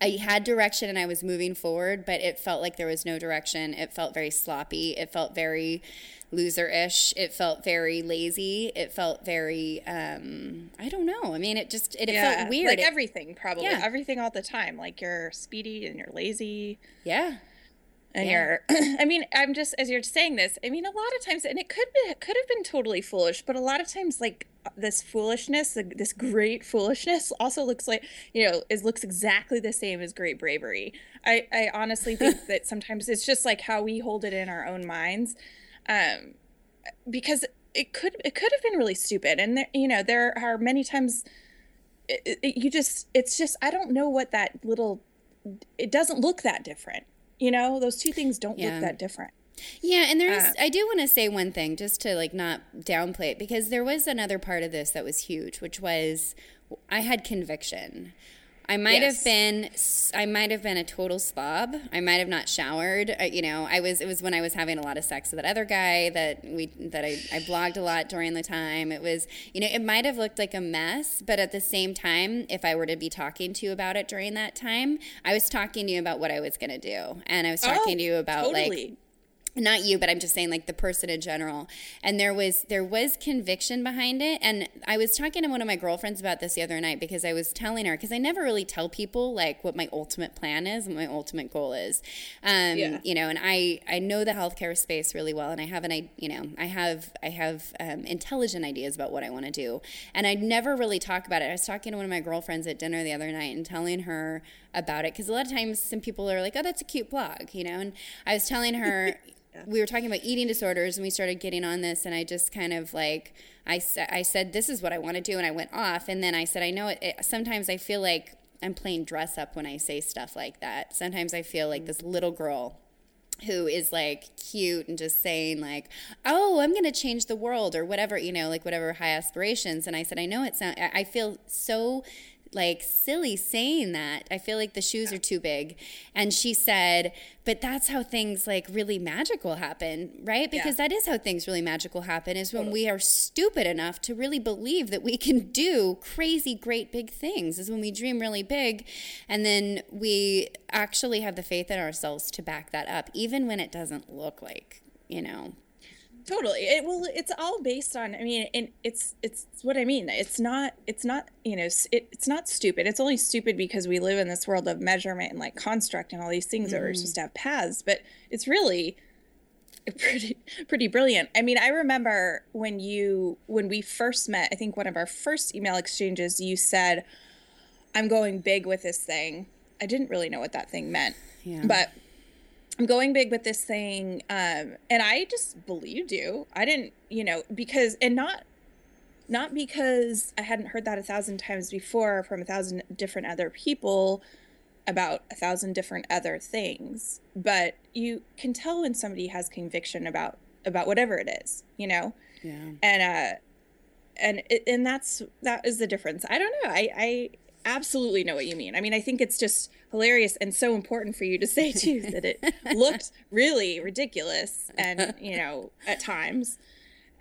S3: I had direction and I was moving forward, but it felt like there was no direction. It felt very sloppy. It felt very loser-ish. It felt very lazy. It felt very um I don't know. I mean, it just it, it felt weird.
S2: Like
S3: It-
S2: everything, probably
S3: Yeah.
S2: everything all the time. Like you're speedy and you're lazy.
S3: yeah.
S2: and
S3: Yeah.
S2: you're <clears throat> i mean i'm just as you're saying this i mean a lot of times and it could be it could have been totally foolish but a lot of times like this foolishness this great foolishness also looks like you know it looks exactly the same as great bravery i i honestly think <laughs> that sometimes it's just like how we hold it in our own minds um because it could it could have been really stupid and there, you know there are many times it, it, you just it's just i don't know what that little it doesn't look that different you know those two things don't
S3: Yeah.
S2: look that different
S3: Yeah, and there's
S2: Uh,
S3: I do want to say one thing just to like not downplay it because there was another part of this that was huge, which was I had conviction. I might
S2: Yes.
S3: have been I might have been a total slob. I might have not showered. I, you know, I was it was when I was having a lot of sex with that other guy that we that I, I blogged a lot during the time. It was you know, it might have looked like a mess, but at the same time, if I were to be talking to you about it during that time, I was talking to you about what I was gonna do. And I was talking
S2: Oh,
S3: to you about like
S2: totally.
S3: Not you but i'm just saying like the person in general. And there was there was conviction behind it. And i was talking to one of my girlfriends about this the other night because i was telling her because i never really tell people like what my ultimate plan is and my ultimate goal is. Um
S2: Yeah.
S3: you know and i i know the healthcare space really well and i have an i you know i have i have um, intelligent ideas about what i want to do. And i never really talk about it. I was talking to one of my girlfriends at dinner the other night and telling her about it because a lot of times some people are like oh that's a cute blog you know? And i was telling her <laughs> we were talking about eating disorders and we started getting on this and i just kind of like i, I said this is what i want to do and i went off and then i said i know it, it sometimes i feel like i'm playing dress up when i say stuff like that. Sometimes i feel like this little girl who is like cute and just saying like oh i'm going to change the world or whatever you know like whatever high aspirations and i said i know it sound i I feel so like silly saying that. I feel like the shoes are too big. And she said but that's how things like really magical happen right? Because that is how things really magical happen is when we are stupid enough to really believe that we <laughs> can do crazy great big things is when we dream really big. And then we actually have the faith in ourselves to back that up even when it doesn't look like you know
S2: totally. It well it's all based on i mean and it's it's what i mean. It's not it's not you know it, it's not stupid. It's only stupid because we live in this world of measurement and like construct and all these things that are mm. supposed to have paths but it's really <laughs> pretty pretty brilliant. I mean i remember when you when we first met i think one of our first email exchanges you said i'm going big with this thing. I didn't really know what that thing meant
S3: Yeah.
S2: but I'm going big with this thing. Um, and I just believed you. I didn't, you know, because, and not, not because I hadn't heard that a thousand times before from a thousand different other people about a thousand different other things, but you can tell when somebody has conviction about, about whatever it is, you know?
S3: yeah
S2: and uh and and that's that is the difference i don't know i i absolutely know what you mean i mean i think it's just hilarious and so important for you to say too <laughs> that it looked really ridiculous and you know at times.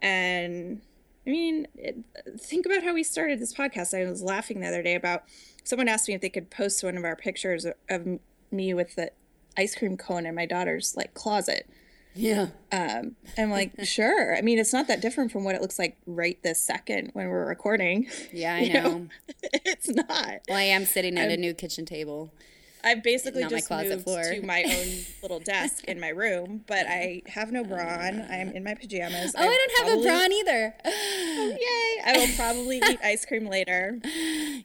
S2: And i mean it, think about how we started this podcast. I was laughing the other day about someone asked me if they could post one of our pictures of, me with the ice cream cone in my daughter's like closet.
S3: Yeah.
S2: Um, I'm like, <laughs> sure. I mean, it's not that different from what it looks like right this second when we're recording.
S3: yeah i <laughs>
S2: You
S3: know,
S2: it's not.
S3: well i am sitting at a new kitchen table
S2: I've basically just moved
S3: floor.
S2: to my own <laughs> little desk in my room, but I have no bra on. I'm in my pajamas.
S3: oh i don't have a bra on either <laughs>
S2: Yay! I will probably eat <laughs> ice cream later,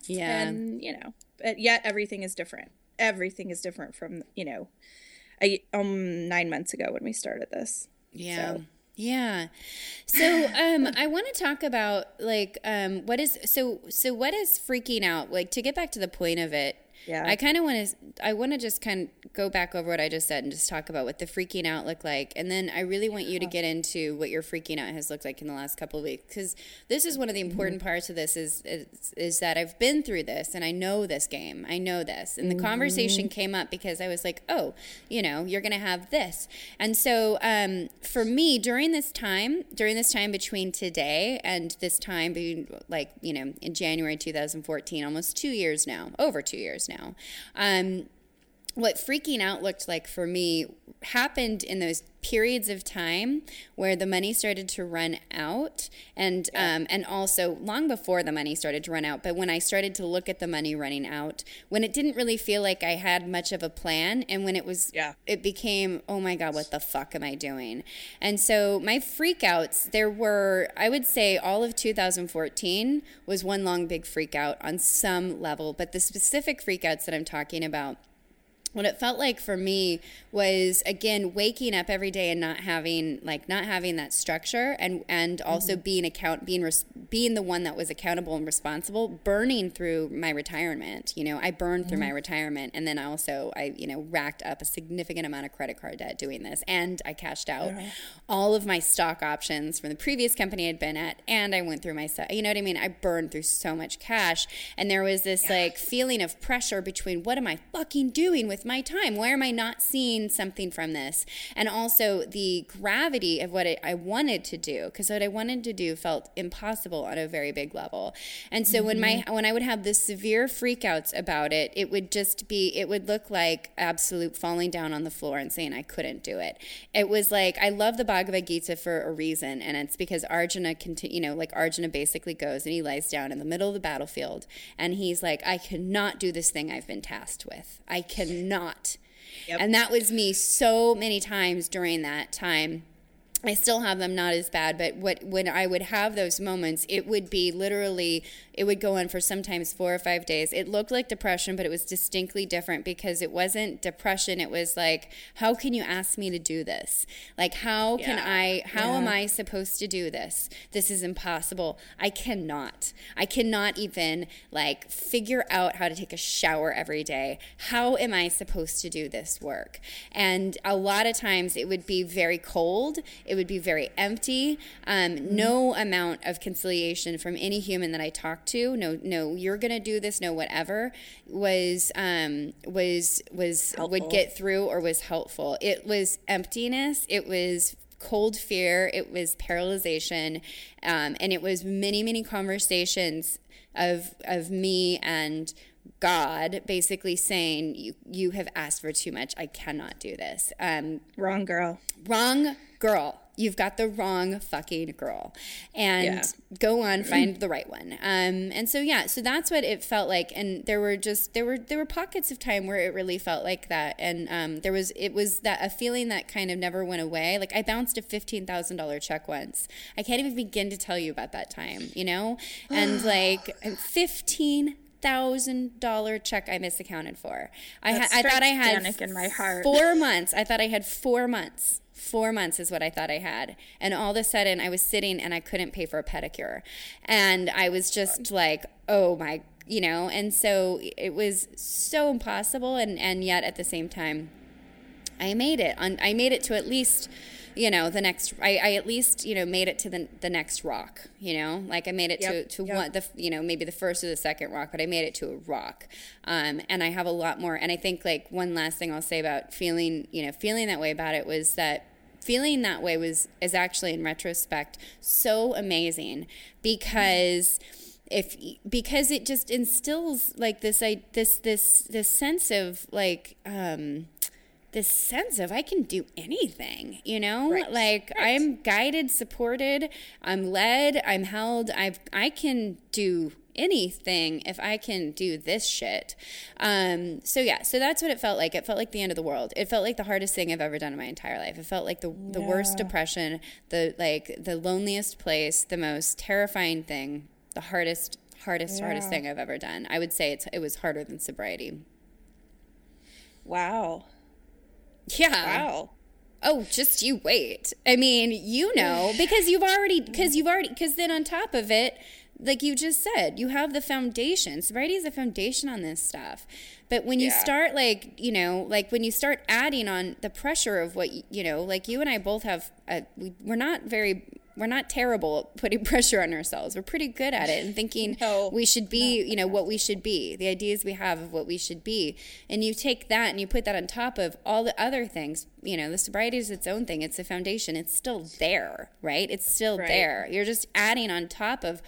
S3: yeah
S2: and you know, but yet everything is different. Everything is different from you know, a, um nine months ago when we started this.
S3: Yeah.
S2: So-
S3: Yeah. So um I want to talk about like um what is so so what is freaking out? Like to get back to the point of it.
S2: Yeah.
S3: I kind of want to I want to just kind of go back over what I just said and just talk about what the freaking out looked like and then I really want you to uh-huh. get into what your freaking out has looked like in the last couple of weeks cuz this is one of the mm-hmm. important parts of this is, is is that I've been through this and I know this game. I know this. And the conversation mm-hmm. came up because I was like, "Oh, you know, you're going to have this." And so um for me during this time, during this time between today and this time being like, you know, in January 2014, almost 2 years now, over 2 years now. Um what freaking out looked like for me happened in those periods of time where the money started to run out, and um, and also long before the money started to run out. But when I started to look at the money running out, when it didn't really feel like I had much of a plan, and when it was,
S4: Yeah.
S3: it became, oh my god, what the fuck am I doing? And so my freakouts, there were, I would say, all of 2014 was one long big freakout on some level. But the specific freakouts that I'm talking about what it felt like for me was again waking up every day and not having like not having that structure and and also mm-hmm. being account being res- being the one that was accountable and responsible burning through my retirement you know? I burned through my mm-hmm. retirement and then I also i you know racked up a significant amount of credit card debt doing this and i cashed out all of my stock options from the previous company i'd been at and i went through my you know what i mean? I burned through so much cash and there was this like feeling of pressure between what am i fucking doing with my time? Why am i not seeing something from this? And also the gravity of what i wanted to do because what i wanted to do felt impossible on a very big level. And so when my mm-hmm. when i would have the severe freakouts about it it would just be it would look like absolute falling down on the floor and saying i couldn't do it. It was like i love the bhagavad gita for a reason and it's because arjuna conti- you know like arjuna basically goes and he lies down in the middle of the battlefield and he's like i cannot do this thing i've been tasked with. I cannot and that was me so many times during that time. I still have them not as bad, but what when I would have those moments, it would be literally it would go on for sometimes four or five days. It looked like depression, but it was distinctly different because it wasn't depression. It was like, how can you ask me to do this? Like how can I how am I supposed to do this? This is impossible. I cannot. I cannot even like figure out how to take a shower every day. How am I supposed to do this work? And a lot of times it would be very cold. It would be very empty. Um, no amount of conciliation from any human that I talked to. No, no, you're gonna do this. No, whatever was um, was was
S4: Helpful.
S3: would get through or was helpful. It was emptiness. It was cold fear. It was paralyzation, um, and it was many many conversations of of me and God basically saying you you have asked for too much. I cannot do this. Um,
S4: Wrong girl.
S3: wrong girl. You've got the wrong fucking girl. And
S4: Yeah.
S3: go on, <clears throat> find the right one. Um, and so yeah, so that's what it felt like. And there were just there were there were pockets of time where it really felt like that. And um, there was it was that a feeling that kind of never went away. Like I bounced a fifteen thousand dollar check once. I can't even begin to tell you about that time, you know? And <sighs> like fifteen thousand dollar check I misaccounted for. I ha- I thought I had
S4: panic in my heart.
S3: four months. I thought I had four months. Four months is what I thought I had. And all of a sudden, I was sitting and I couldn't pay for a pedicure. And I was just like, oh my, you know, and so it was so impossible. And, and yet at the same time, I made it. On, I made it to at least, you know, the next. I, I at least, you know, made it to the the next rock. You know, like I made it
S4: Yep,
S3: to to
S4: yep.
S3: one the you know maybe the first or the second rock, but I made it to a rock. Um, and I have a lot more. And I think like one last thing I'll say about feeling, you know, feeling that way about it was that feeling that way was is actually in retrospect so amazing because if because it just instills like this I this this this sense of like um this sense of I can do anything, you know?
S4: Right.
S3: Like
S4: Right.
S3: I'm guided, supported, I'm led, I'm held. I've I can do anything if I can do this shit. Um, so yeah, so that's what it felt like. It felt like the end of the world. It felt like the hardest thing I've ever done in my entire life. It felt like the the worst depression, the like the loneliest place, the most terrifying thing, the hardest hardest hardest thing I've ever done. I would say it's it was harder than sobriety.
S4: Wow.
S3: Yeah.
S4: Wow.
S3: Oh, just you wait. I mean, you know, because you've already, because you've already, because then on top of it, like you just said, you have the foundation. Sobriety is a foundation on this stuff. But when you
S4: Yeah.
S3: start, like, you know, like when you start adding on the pressure of what, you know, like you and I both have, uh, we, we're not very, we're not terrible at putting <laughs> pressure on ourselves. We're pretty good at it and thinking
S4: No.
S3: we should be, you know, what we should be, the ideas we have of what we should be. And you take that and you put that on top of all the other things. You know, the sobriety is its own thing. It's a foundation. It's still there, right? It's still
S4: Right.
S3: there. You're just adding on top of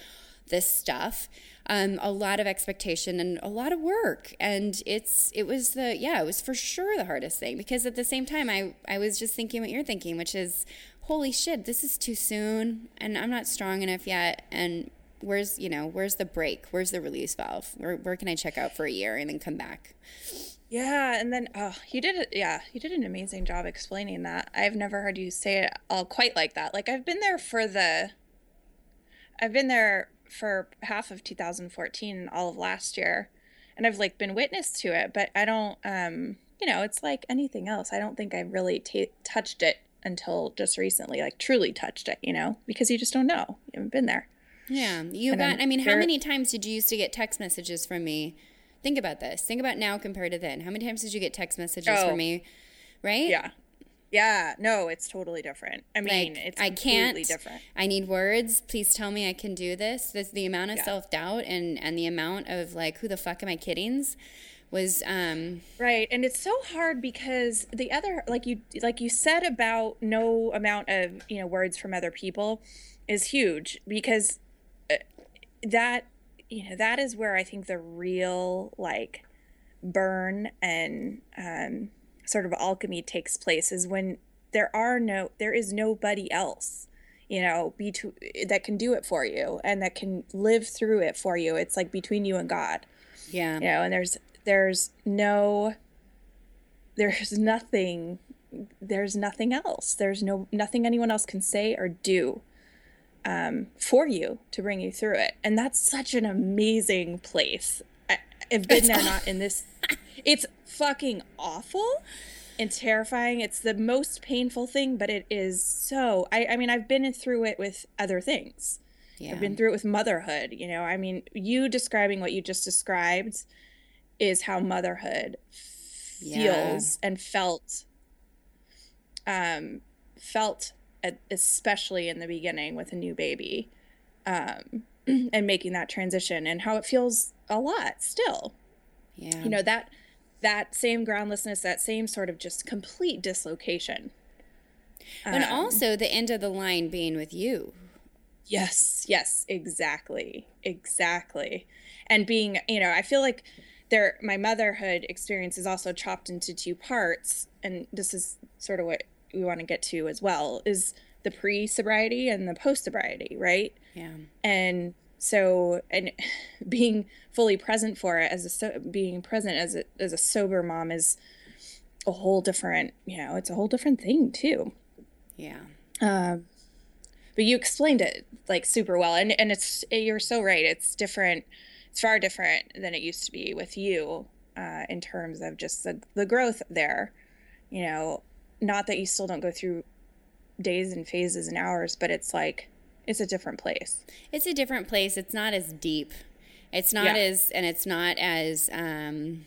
S3: this stuff. um, a lot of expectation and a lot of work. And it's it was the yeah, it was for sure the hardest thing because at the same time I I was just thinking what you're thinking, which is holy shit, this is too soon and I'm not strong enough yet and where's you know where's the break where's the release valve where, where can i check out for a year and then come back
S2: Yeah, and then oh, you did it. Yeah, you did an amazing job explaining that. I've never heard you say it all quite like that. Like I've been there for the. I've been there for half of 2014 and all of last year, and I've like been witness to it. But I don't. Um, you know, it's like anything else. I don't think I've really ta touched it until just recently. Like truly touched it. You know, because you just don't know. You haven't been there.
S3: Yeah, you
S2: And
S3: got.
S2: I'm
S3: I mean, how many times did you used to get text messages from me? Think about this. Think about now compared to then. How many times did you get text messages
S2: Oh.
S3: from me? Right?
S2: Yeah. Yeah. No, it's totally different. I mean,
S3: Like
S2: it's
S3: I can't.
S2: completely different.
S3: I need words. Please tell me I can do this. This the amount of
S2: Yeah.
S3: self doubt and and the amount of like, who the fuck am I kiddings? Was um
S2: Right, and it's so hard because the other, like you, like you said about no amount of you know words from other people, is huge because uh, that you know that is where I think the real like burn and um, sort of alchemy takes place is when there are no, there is nobody else, you know, be that can do it for you and that can live through it for you. It's like between you and God
S3: yeah.
S2: you know and there's there's no there's nothing there's nothing else there's no nothing anyone else can say or do um, for you to bring you through it and that's such an amazing place I, i've been there not in this <laughs> it's fucking awful and terrifying it's the most painful thing but it is so i, I mean i've been through it with other things
S3: Yeah.
S2: I've been through it with motherhood. You know, I mean, you describing what you just described is how motherhood feels and felt. Um, felt especially in the beginning with a new baby, um, <clears throat> and making that transition, and how it feels a lot still.
S3: yeah.
S2: You know that that same groundlessness, that same sort of just complete dislocation.
S3: and
S2: um,
S3: also the end of the line being with you.
S2: Yes, yes, exactly. Exactly. And being, you know, I feel like there my motherhood experience is also chopped into two parts and this is sort of what we want to get to as well is the pre-sobriety and the post-sobriety, right?
S3: Yeah.
S2: And so and <laughs> being fully present for it as a so, being present as a as a sober mom is a whole different, you know, it's a whole different thing too
S3: Yeah.
S2: but you explained it like super well and and it's you're so right it's different it's far different than it used to be with you uh, in terms of just the, the growth there you know not that you still don't go through days and phases and hours but it's like it's a different place
S3: It's a different place. It's not as deep. It's not
S2: Yeah.
S3: as, and it's not as, um,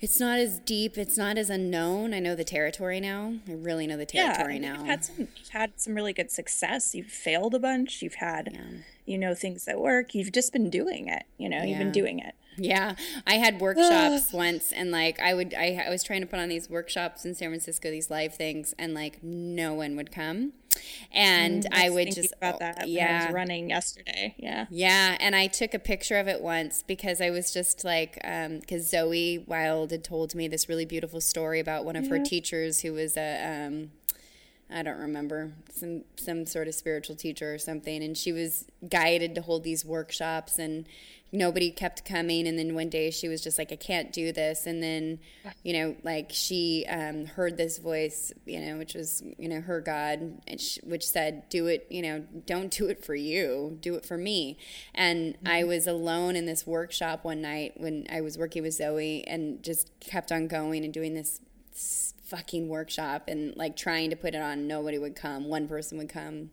S3: it's not as deep. It's not as unknown. I know the territory now. I really know the territory
S2: yeah
S3: now.
S2: you've had some you've had some really good success you've failed a bunch you've had yeah. you know things that work you've just been doing it you know yeah. you've been doing it
S3: Yeah, I had workshops <sighs> once, and like I would, I, I was trying to put on these workshops in San Francisco, these live things, and like no one would come, and I
S2: was
S3: would just
S2: about that I
S3: yeah,
S2: was running yesterday yeah.
S3: Yeah, and I took a picture of it once because I was just like, because Zoe Wild had told me this really beautiful story about one of her teachers who was a, um, I don't remember some some sort of spiritual teacher or something, and she was guided to hold these workshops, and nobody kept coming, and then one day she was just like, I can't do this, and then, you know, like she um, heard this voice, you know, which was you know her God, and sh which said, do it, you know, don't do it for you, do it for me, and I was alone in this workshop one night when I was working with Zoe, and just kept on going and doing this fucking workshop and like trying to put it on nobody would come one person would come.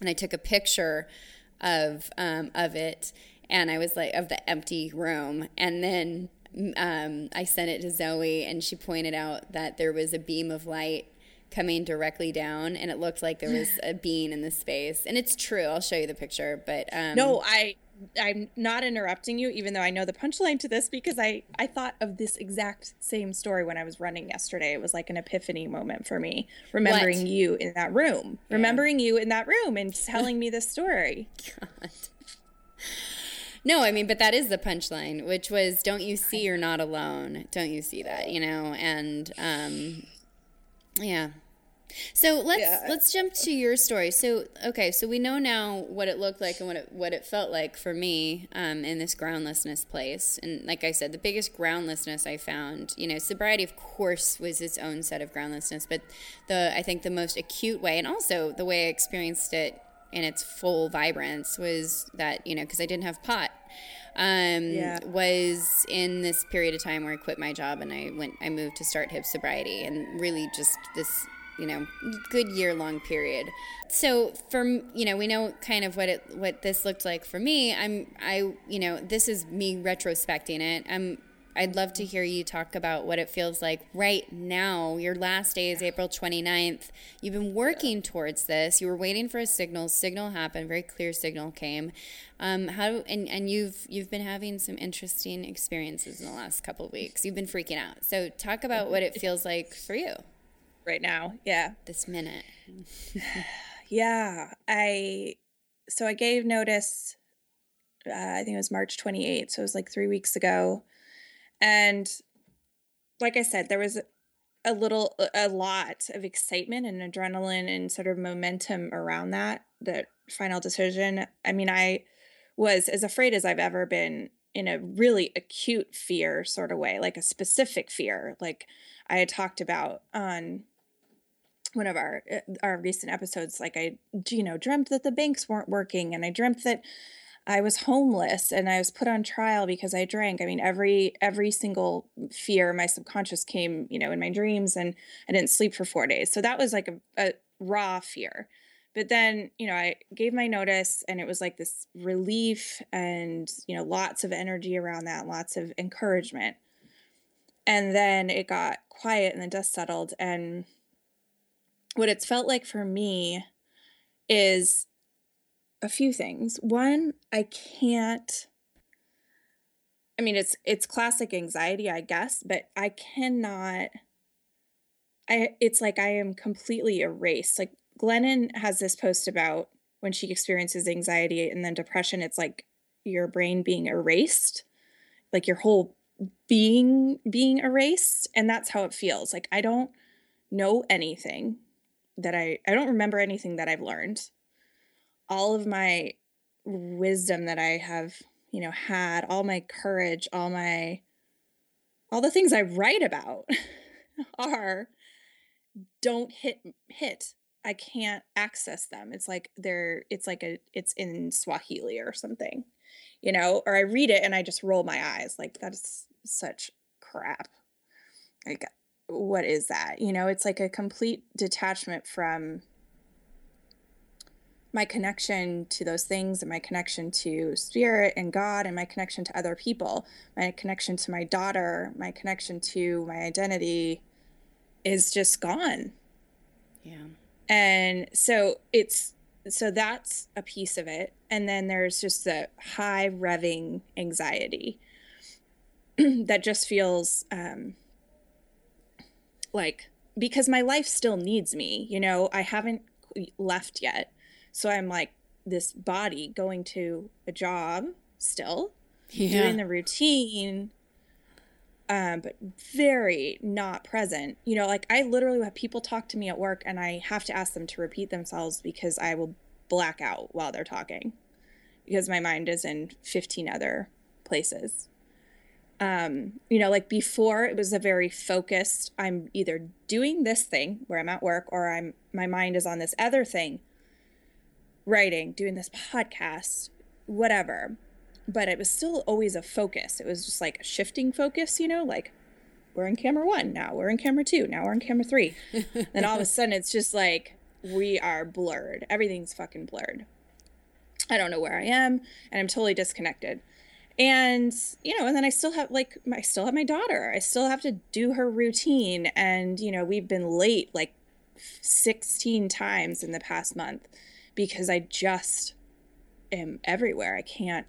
S3: And i took a picture of um, of it and i was like of the empty room. And then um, i sent it to zoe and she pointed out that there was a beam of light coming directly down and it looked like there was <sighs> a bean in the space. And it's true. I'll show you the picture but um,
S2: No, I I'm not interrupting you, even though I know the punchline to this because I I thought of this exact same story when I was running yesterday. It was like an epiphany moment for me, remembering
S3: What?
S2: you in that room, remembering you in that room, and telling me this story. <laughs> God.
S3: No, I mean, but that is the punchline, which was, "Don't you see you're not alone? Don't you see that?" You know, and um, yeah. So let's
S2: Yeah.
S3: let's jump to your story. So okay, so we know now what it looked like and what it what it felt like for me um, in this groundlessness place. And like I said, the biggest groundlessness I found, you know, sobriety of course was its own set of groundlessness, but the I think the most acute way, and also the way I experienced it in its full vibrance was that you know because I didn't have pot. Um,
S2: Yeah.
S3: was in this period of time where I quit my job and I went I moved to start hip sobriety and really just this you know good year long period. So from you know we know kind of what it what this looked like for me. I'm i you know this is me retrospecting it. I'm i'd love to hear you talk about what it feels like right now. Your last day is april 29th you've been working towards this. You were waiting for a signal. Signal happened. Very clear signal came. Um, how and and you've you've been having some interesting experiences in the last couple of weeks. You've been freaking out. So talk about what it feels like for you
S2: right now. Yeah.
S3: this minute <sighs>
S2: Yeah. I so I gave notice uh, I think it was March 28th, so it was like 3 weeks ago. And like I said, there was a little a lot of excitement and adrenaline and sort of momentum around that that final decision. I mean, I was as afraid as I've ever been in a really acute fear sort of way, like a specific fear, like I had talked about on one of our uh, our recent episodes like i you know dreamt that the banks weren't working and i dreamt that i was homeless and i was put on trial because i drank. I mean every every single fear my subconscious came you know in my dreams and i didn't sleep for four days. So that was like a, a raw fear. But then you know i gave my notice and it was like this relief and you know lots of energy around that lots of encouragement. And then it got quiet and the dust settled and what it's felt like for me is a few things. One, I can't I mean it's it's classic anxiety, I guess, but I cannot I it's like I am completely erased. Like Glennon has this post about when she experiences anxiety and then depression, it's like your brain being erased, like your whole being being erased, and that's how it feels. Like I don't know anything that I I don't remember anything that I've learned. All of my wisdom that I have, you know, had, all my courage, all my all the things I write about <laughs> are don't hit hit. I can't access them. It's like they're it's like a it's in Swahili or something. You know, or I read it and I just roll my eyes like that is such crap. Like what is that? You know, it's like a complete detachment from my connection to those things and my connection to spirit and God and my connection to other people, my connection to my daughter, my connection to my identity is just gone.
S3: yeah
S2: And so it's so that's a piece of it. And then there's just the high revving anxiety <clears throat> that just feels um like because my life still needs me, you know, I haven't left yet. So I'm like this body going to a job still,
S3: yeah.
S2: doing the routine um but very not present. You know like i literally have people talk to me at work and i have to ask them to repeat themselves because i will black out while they're talking because my mind is in 15 other places um you know like before it was a very focused i'm either doing this thing where i'm at work or i'm my mind is on this other thing writing doing this podcast whatever but it was still always a focus. It was just like a shifting focus, you know, like we're in camera one, now we're in camera two, now we're in camera three. <laughs> then all of a sudden it's just like we are blurred. Everything's fucking blurred. I don't know where I am and I'm totally disconnected. And you know, and then I still have like I still have my daughter. I still have to do her routine and you know, we've been late like 16 times in the past month because I just am everywhere. I can't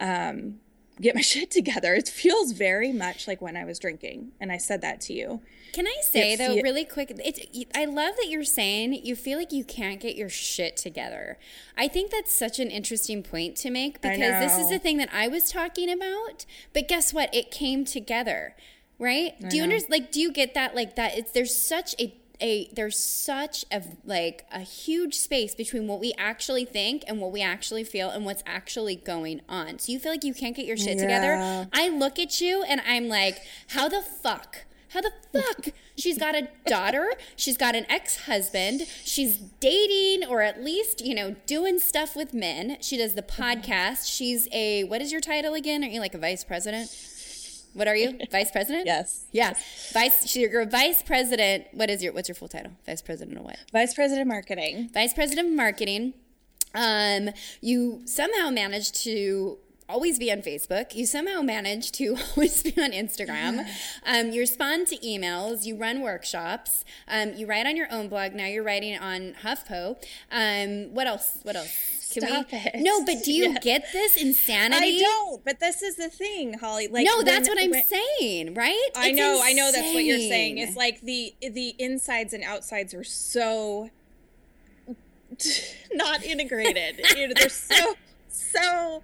S2: um get my <laughs> shit together. It feels very much like when I was drinking, and I said that to you.
S3: Can I say
S2: It
S3: though,
S2: fe-
S3: really quick? It's, I love that you're saying you feel like you can't get your shit together. I think that's such an interesting point to make because this is the thing that I was talking about. But guess what? It came together, right? do you understand? Like, do you get that? Like that? It's there's such a a there's such a like a huge space between what we actually think and what we actually feel and what's actually going on. So you feel like you can't get your shit
S2: Yeah.
S3: together. I look at you and I'm like, how the fuck? How the fuck? <laughs> She's got a daughter. She's got an ex husband. She's dating or at least, you know, doing stuff with men. She does the mm-hmm. podcast. She's a, what is your title again? Are you like a vice president? What are you? <laughs> Vice president?
S2: Yes.
S3: Yeah. Vice, you're a vice president. What is your, what's your full title? Vice president of what?
S2: Vice President of Marketing.
S3: vice president of marketing. Um, you somehow managed to always be on Facebook. You somehow manage to <laughs> always be on Instagram. <laughs> Um, you respond to emails. You run workshops. Um, you write on your own blog. Now you're writing on HuffPo. Um, what else? What else? Can
S2: Stop
S3: we?
S2: it.
S3: No, but do you <laughs>
S2: Yeah.
S3: get this insanity?
S2: I don't, but this is the thing, Holly. Like,
S3: no,
S2: when-
S3: that's what I'm
S2: when-
S3: saying, right?
S2: I
S3: It's
S2: know, I know that's what you're saying. It's like the the insides and outsides are so not integrated. you know, they're so so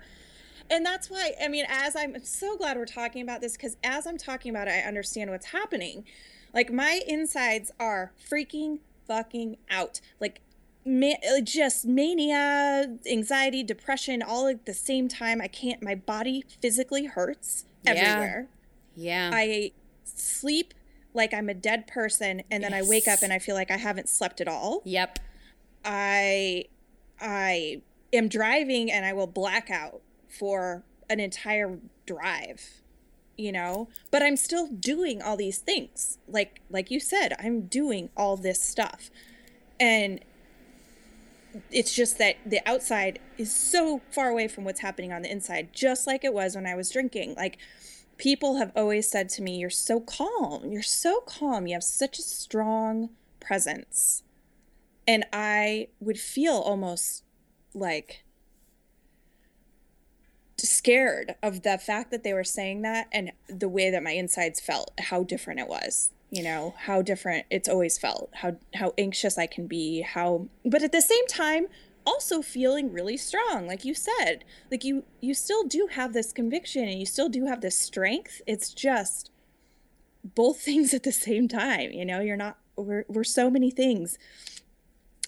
S2: and that's why I mean as I'm so glad we're talking about this cuz as I'm talking about it I understand what's happening. Like my insides are freaking fucking out. Like ma- uh, just mania, anxiety, depression all at the same time. I can't my body physically hurts everywhere.
S3: yeah. yeah.
S2: I sleep like I'm a dead person and then I wake up and I feel like I haven't slept at all.
S3: yep.
S2: I I am driving and I will black out for an entire drive. You know, but I'm still doing all these things. Like like you said, I'm doing all this stuff. And it's just that the outside is so far away from what's happening on the inside, just like it was when I was drinking. Like people have always said to me, You're so calm. You're so calm. You have such a strong presence. And I would feel almost like scared of the fact that they were saying that and the way that my insides felt, how different it was. You know, how different it's always felt, how how anxious I can be, how but at the same time also feeling really strong like you said like you you still do have this conviction and you still do have this strength it's just both <laughs> things at the same time you know you're not we're, we're so many things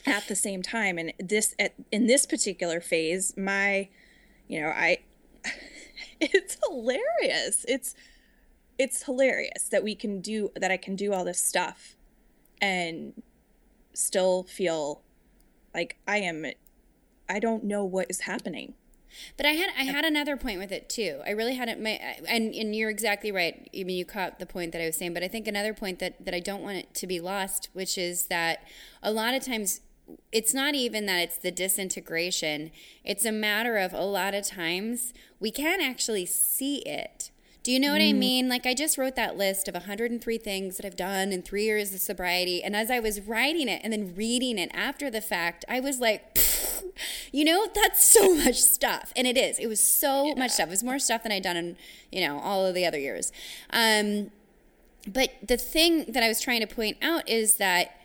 S2: at the same time and this at in this particular phase my you know i <laughs> it's hilarious it's it's hilarious that we can do that i can do all this stuff and still feel like i am i don't know what is happening
S3: But I had I had another point with it too. I really had it. My, and and you're exactly right. I mean, you caught the point that I was saying. But I think another point that that I don't want it to be lost, which is that a lot of times it's not even that it's the disintegration. It's a matter of a lot of times we can't actually see it. Do you know what I mean? Like I just wrote that list of 103 things that I've done in 3 years of sobriety and as I was writing it and then reading it after the fact, I was like you know, that's so <laughs> much stuff. And it is. It was so much stuff. It was more stuff than I'd done in, you know, all of the other years. Um but the thing that I was trying to point out is that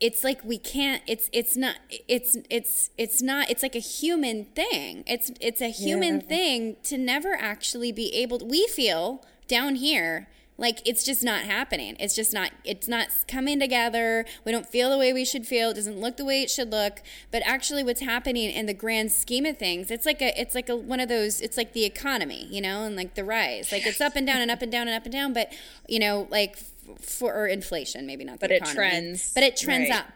S3: it's like we can't it's it's not it's it's it's not it's like a human thing. It's it's a human
S2: Yeah.
S3: thing to never actually be able to, we feel down here like it's just not happening. It's just not it's not coming together. We don't feel the way we should feel. It doesn't look the way it should look. But actually what's happening in the grand scheme of things it's like a it's like a one of those it's like the economy you know and like the rise. Like it's up and down and up and down and up and down. But you know like for or inflation maybe not the
S2: But it trends,
S3: but it trends
S2: right.
S3: up.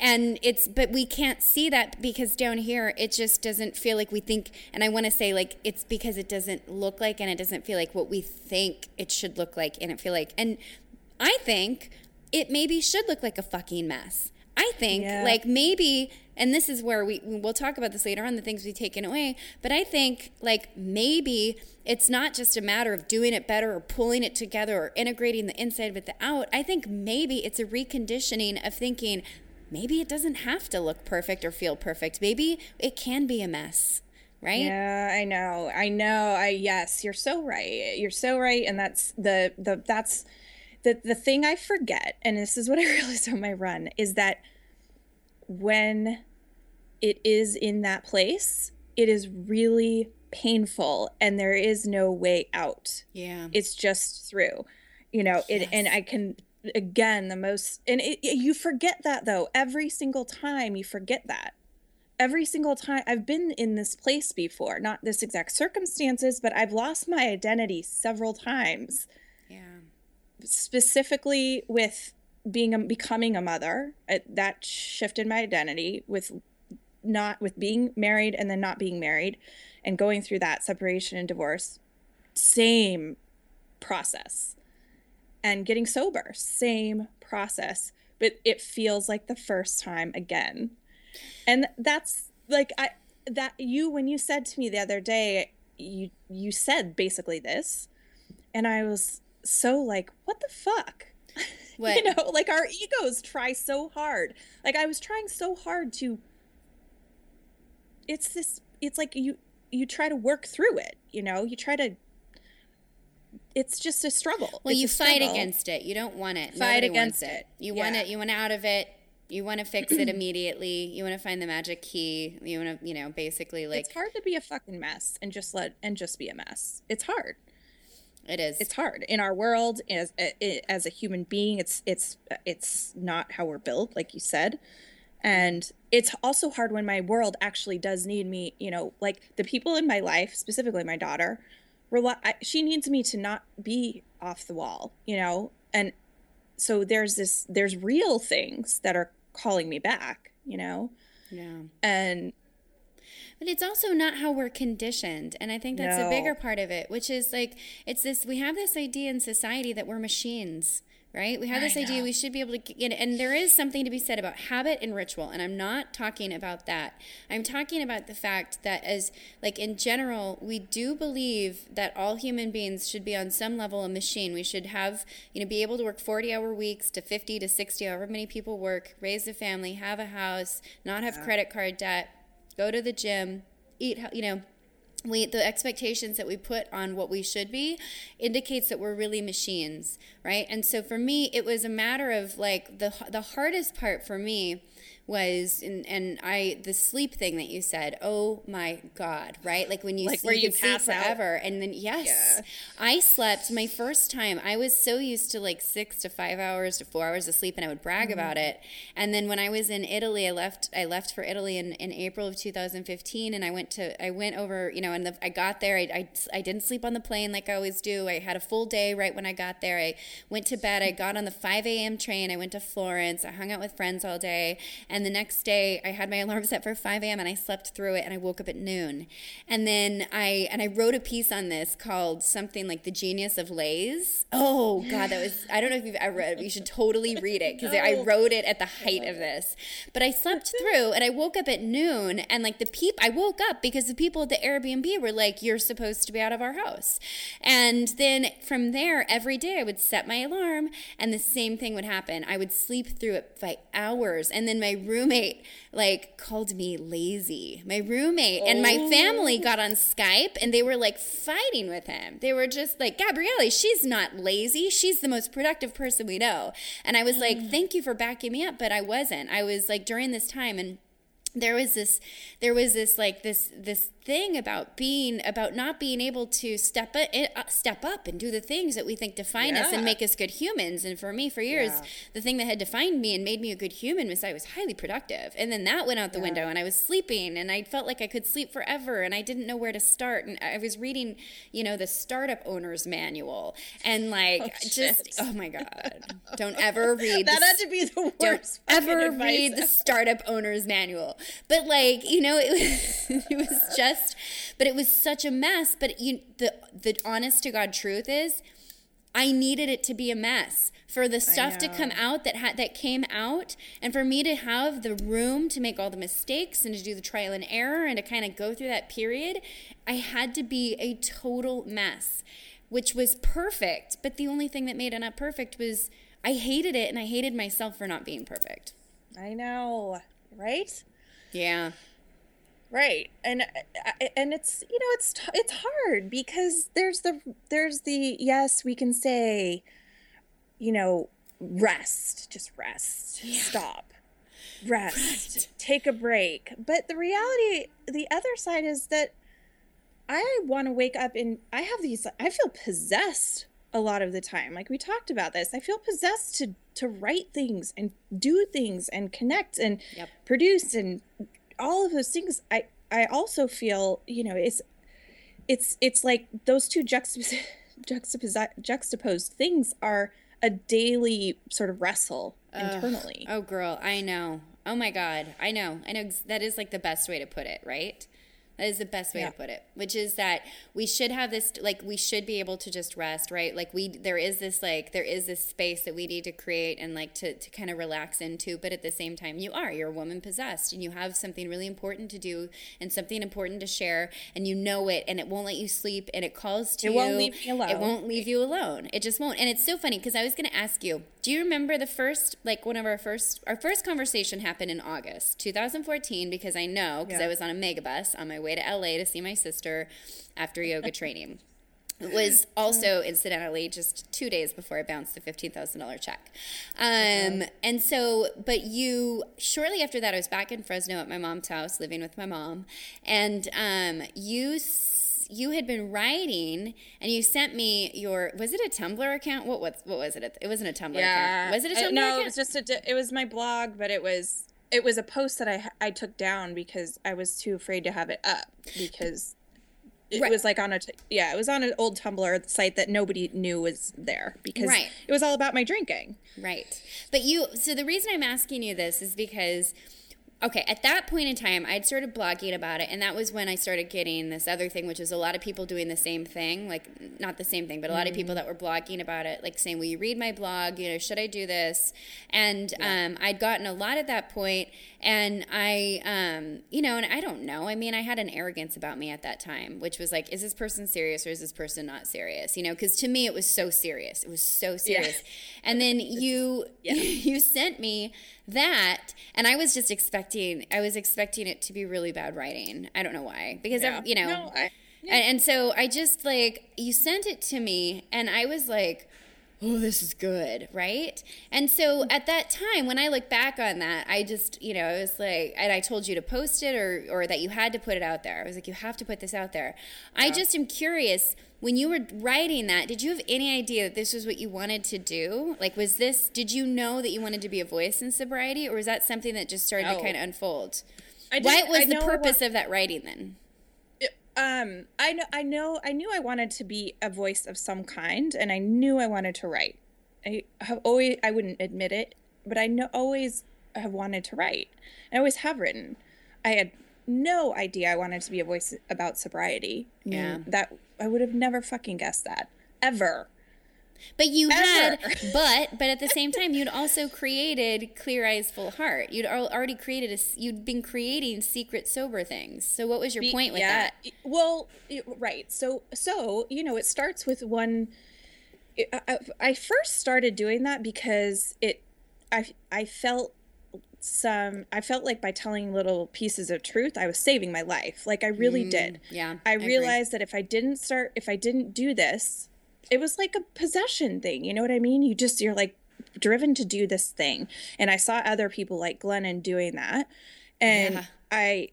S3: And it's but we can't see that because down here it just doesn't feel like we think and i want to say like it's because it doesn't look like and it doesn't feel like what we think it should look like and it feel like. And i think it maybe should look like a fucking mess i think
S2: Yeah.
S3: like maybe and this is where we we'll talk about this later on the things we've taken away but i think like maybe it's not just a matter of doing it better or pulling it together or integrating the inside with the out i think maybe it's a reconditioning of thinking maybe it doesn't have to look perfect or feel perfect maybe it can be a mess right?
S2: Yeah, I know. I know. I yes, you're so right. You're so right and that's the the that's the the thing I forget and this is what I <laughs> realized on my run is that when it is in that place, it is really painful and there is no way out.
S3: Yeah.
S2: It's just through. You know, it and I can again the most and it, you forget that though every single time you forget that every single time I've been in this place before, not this exact circumstances, but I've lost my identity several times,
S3: yeah.
S2: Specifically with being a, becoming a mother. Uh, that shifted my identity with not with being married and then not being married and going through that separation and divorce. Same process. And getting sober, same process, but it feels like the first time again and that's like i that you when you said to me the other day you you said basically this and i was so like what the fuck <laughs>
S3: What?
S2: you know like our egos try so hard like i was trying so hard to it's this it's like you you try to work through it you know you try to it's just a struggle
S3: Well,
S2: It's
S3: you fight
S2: struggle.
S3: against it. You don't want it.
S2: Fight
S3: Nobody
S2: against
S3: wants
S2: it.
S3: You want it. You want out of it. You want to fix it <clears throat> immediately. You want to find the magic key. You want to, you know, basically like
S2: it's hard to be a fucking mess and just let and just be a mess it's hard
S3: it is.
S2: it's hard in our world as as a human being it's it's it's not how we're built like you said and it's also hard when my world actually does need me you know like the people in my life specifically my daughter rely, she needs me to not be off the wall you know and so there's this there's real things that are calling me back you know
S3: yeah.
S2: and
S3: But it's also not how we're conditioned. And I think that's a bigger part of it, which is like, it's this we have this idea in society that we're machines, right? We have this idea we should be able to get, and there is something to be said about habit and ritual. And I'm not talking about that. I'm talking about the fact that, as like in general, we do believe that all human beings should be on some level a machine. We should have, you know, be able to work 40 hour weeks to 50 to 60, however many people work, raise a family, have a house, not have credit card debt go to the gym, eat, you know, we the expectations that we put on what we should be indicates that we're really machines, right? And so for me, it was a matter of like the the hardest part for me was and and I the sleep thing that you said. Oh my god, right? Like when you
S2: Like
S3: s-
S2: where you
S3: sleep
S2: pass out?
S3: forever and then yes.
S2: Yeah.
S3: I slept my first time. I was so used to like 6 to 5 hours to 4 hours of sleep and I would brag
S2: Mm-hmm.
S3: about it. And then when I was in Italy, I left I left for Italy in, in April of 2015 and I went to I went over, you know, and the, I got there. I, I I didn't sleep on the plane like I always do. I had a full day right when I got there. I went to bed. I got on the 5 a.m. train. I went to Florence. I hung out with friends all day. And the next day, I had my <laughs> alarm set for 5 a.m. and I slept through it. And I woke up at noon. And then I and I wrote a piece on this called something like "The Genius of Lays." Oh God, that was I don't know if you've ever read it. You should totally read it because <laughs> I wrote it at the height of this. But I slept <laughs> through and I woke up at noon and like the peep I woke up because the people at the Airbnb were like, You're supposed to be out of our house. And then from there, every day I would set my alarm and the same thing would happen. I would sleep through it by hours. And then my roommate like called me lazy. My roommate and my family oh. got on Skype and they were like fighting with him. They were just like, Gabrielle, she's not lazy. She's the most productive person we know. And I was mm. like, thank you for backing me up, but I wasn't. I was like during this time and there was this there was this like this this thing about being about not being able to step up, uh, step up and do the things that we think define us and make us good humans. And for me for years
S2: Yeah.
S3: the thing that had defined me and made me a good human was I was highly productive. And then that went out the window and I was sleeping and I felt like I could sleep forever and I didn't know where to start. And I was reading you know the startup owner's manual and like <laughs>
S2: Oh,
S3: just oh my god. <laughs> Don't ever read
S2: that
S3: the
S2: had to be the
S3: don't
S2: worst fucking
S3: ever read the startup owner's manual. But like, you know, it was <laughs> it was just but it was such a mess. But you the the honest to God truth is I needed it to be a mess for the stuff to come out that had that came out and for me to have the room to make all the mistakes and to do the trial and error and to kind of go through that period I had to be a total mess which was perfect but the only thing that made it not perfect was I hated it and I hated myself for not being perfect
S2: I know, right?
S3: yeah
S2: right and uh, uh, and it's you know it's it's hard because there's the there's the yes we can say you know rest just rest stop rest take a break. But the reality the other side is that i want to wake up and i have these i feel possessed a lot of the time. Like we talked about this. I feel possessed to to write things and do things and connect and
S3: Yep.
S2: produce and all of those things i i also feel you know it's it's it's like those two juxtapos- <laughs> juxtapos- juxtaposed things are a daily sort of wrestle internally
S3: Oh, girl, I know. Oh my God, I know. I know. That is like the best way to put it, right? That is the best way
S2: Yeah.
S3: to put it, which is that we should have this, like, we should be able to just rest, right? Like, we, there is this, like, there is this space that we need to create and, like, to, to kind of relax into. But at the same time, you are, you're a woman possessed and you have something really important to do and something important to share and you know it and it won't let you sleep and it calls to
S2: It
S3: you.
S2: won't leave me alone.
S3: It won't leave you alone. It just won't. And it's so funny because I was going to ask you, do you remember the first, like one of our first, our first conversation happened in August 2014 because I know, because
S2: Yeah.
S3: I was on a megabus on my way to LA to see my sister after yoga <laughs> training. It was also, incidentally, just two days before I bounced the $15,000 check. Um, and so, but you, shortly after that, I was back in Fresno at my mom's house, living with my mom. And um, you, you had been writing and you sent me your, was it a Tumblr account? What was, what was it? It wasn't a Tumblr account. Was it a
S2: Uh,
S3: Tumblr
S2: no,
S3: account?
S2: it was just a. di- It was my blog, but it was it was a post that I I took down because I was too afraid to have it up because it
S3: Right.
S2: was like on a t- yeah it was on an old Tumblr site that nobody knew was there because
S3: Right.
S2: it was all about my drinking.
S3: Right. But you, so the reason I'm asking you this is because, okay, at that point in time, I'd started blogging about it, and that was when I started getting this other thing, which is a lot of people doing the same thing, like not the same thing, but a lot of people that were blogging about it, like saying, Will you read my blog? You know, should I do this? And um, I'd gotten a lot at that point, and I, um, you know, and I don't know. I mean, I had an arrogance about me at that time, which was like, Is this person serious or is this person not serious? You know, because to me, it was so serious. It was so serious. And then <laughs> you <laughs> you sent me that, and I was just expecting I was expecting it to be really bad writing. I don't know why because
S2: Yeah.
S3: you know,
S2: No, I-
S3: and, and so I just like you sent it to me, and I was like. Oh, this is good, right? And so at that time, when I look back on that, I just, you know, I was like, and I told you to post it or, or that you had to put it out there. I was like, you have to put this out there. I just am curious when you were writing that, did you have any idea that this was what you wanted to do? Like, was this, did you know that you wanted to be a voice in sobriety, or was that something that just started to kind of unfold? What was
S2: I
S3: the
S2: know I wa-
S3: purpose of that writing then?
S2: Um i know i know i knew i wanted to be a voice of some kind and i knew i wanted to write. I have always i wouldn't admit it but i know always have wanted to write. I always have written. I had no idea i wanted to be a voice about sobriety.
S3: Yeah.
S2: that i would have never fucking guessed that. Ever
S3: But you had, but but at the same time, you'd also created Clear Eyes, Full Heart. You'd already created a, you'd been creating secret sober things. So what was your
S2: Be-
S3: point with
S2: yeah,
S3: that?
S2: Well, right. So, so you know, it starts with one. I, I- I first started doing that because it, I, I felt some. I felt like by telling little pieces of truth, I was saving my life. Like I really mm, did.
S3: yeah,
S2: I
S3: I agree.
S2: realized that if I didn't start, if I didn't do this, it was like a possession thing. You know what I mean? You just you're like driven to do this thing, and I saw other people like Glennon doing that, and
S3: Yeah.
S2: I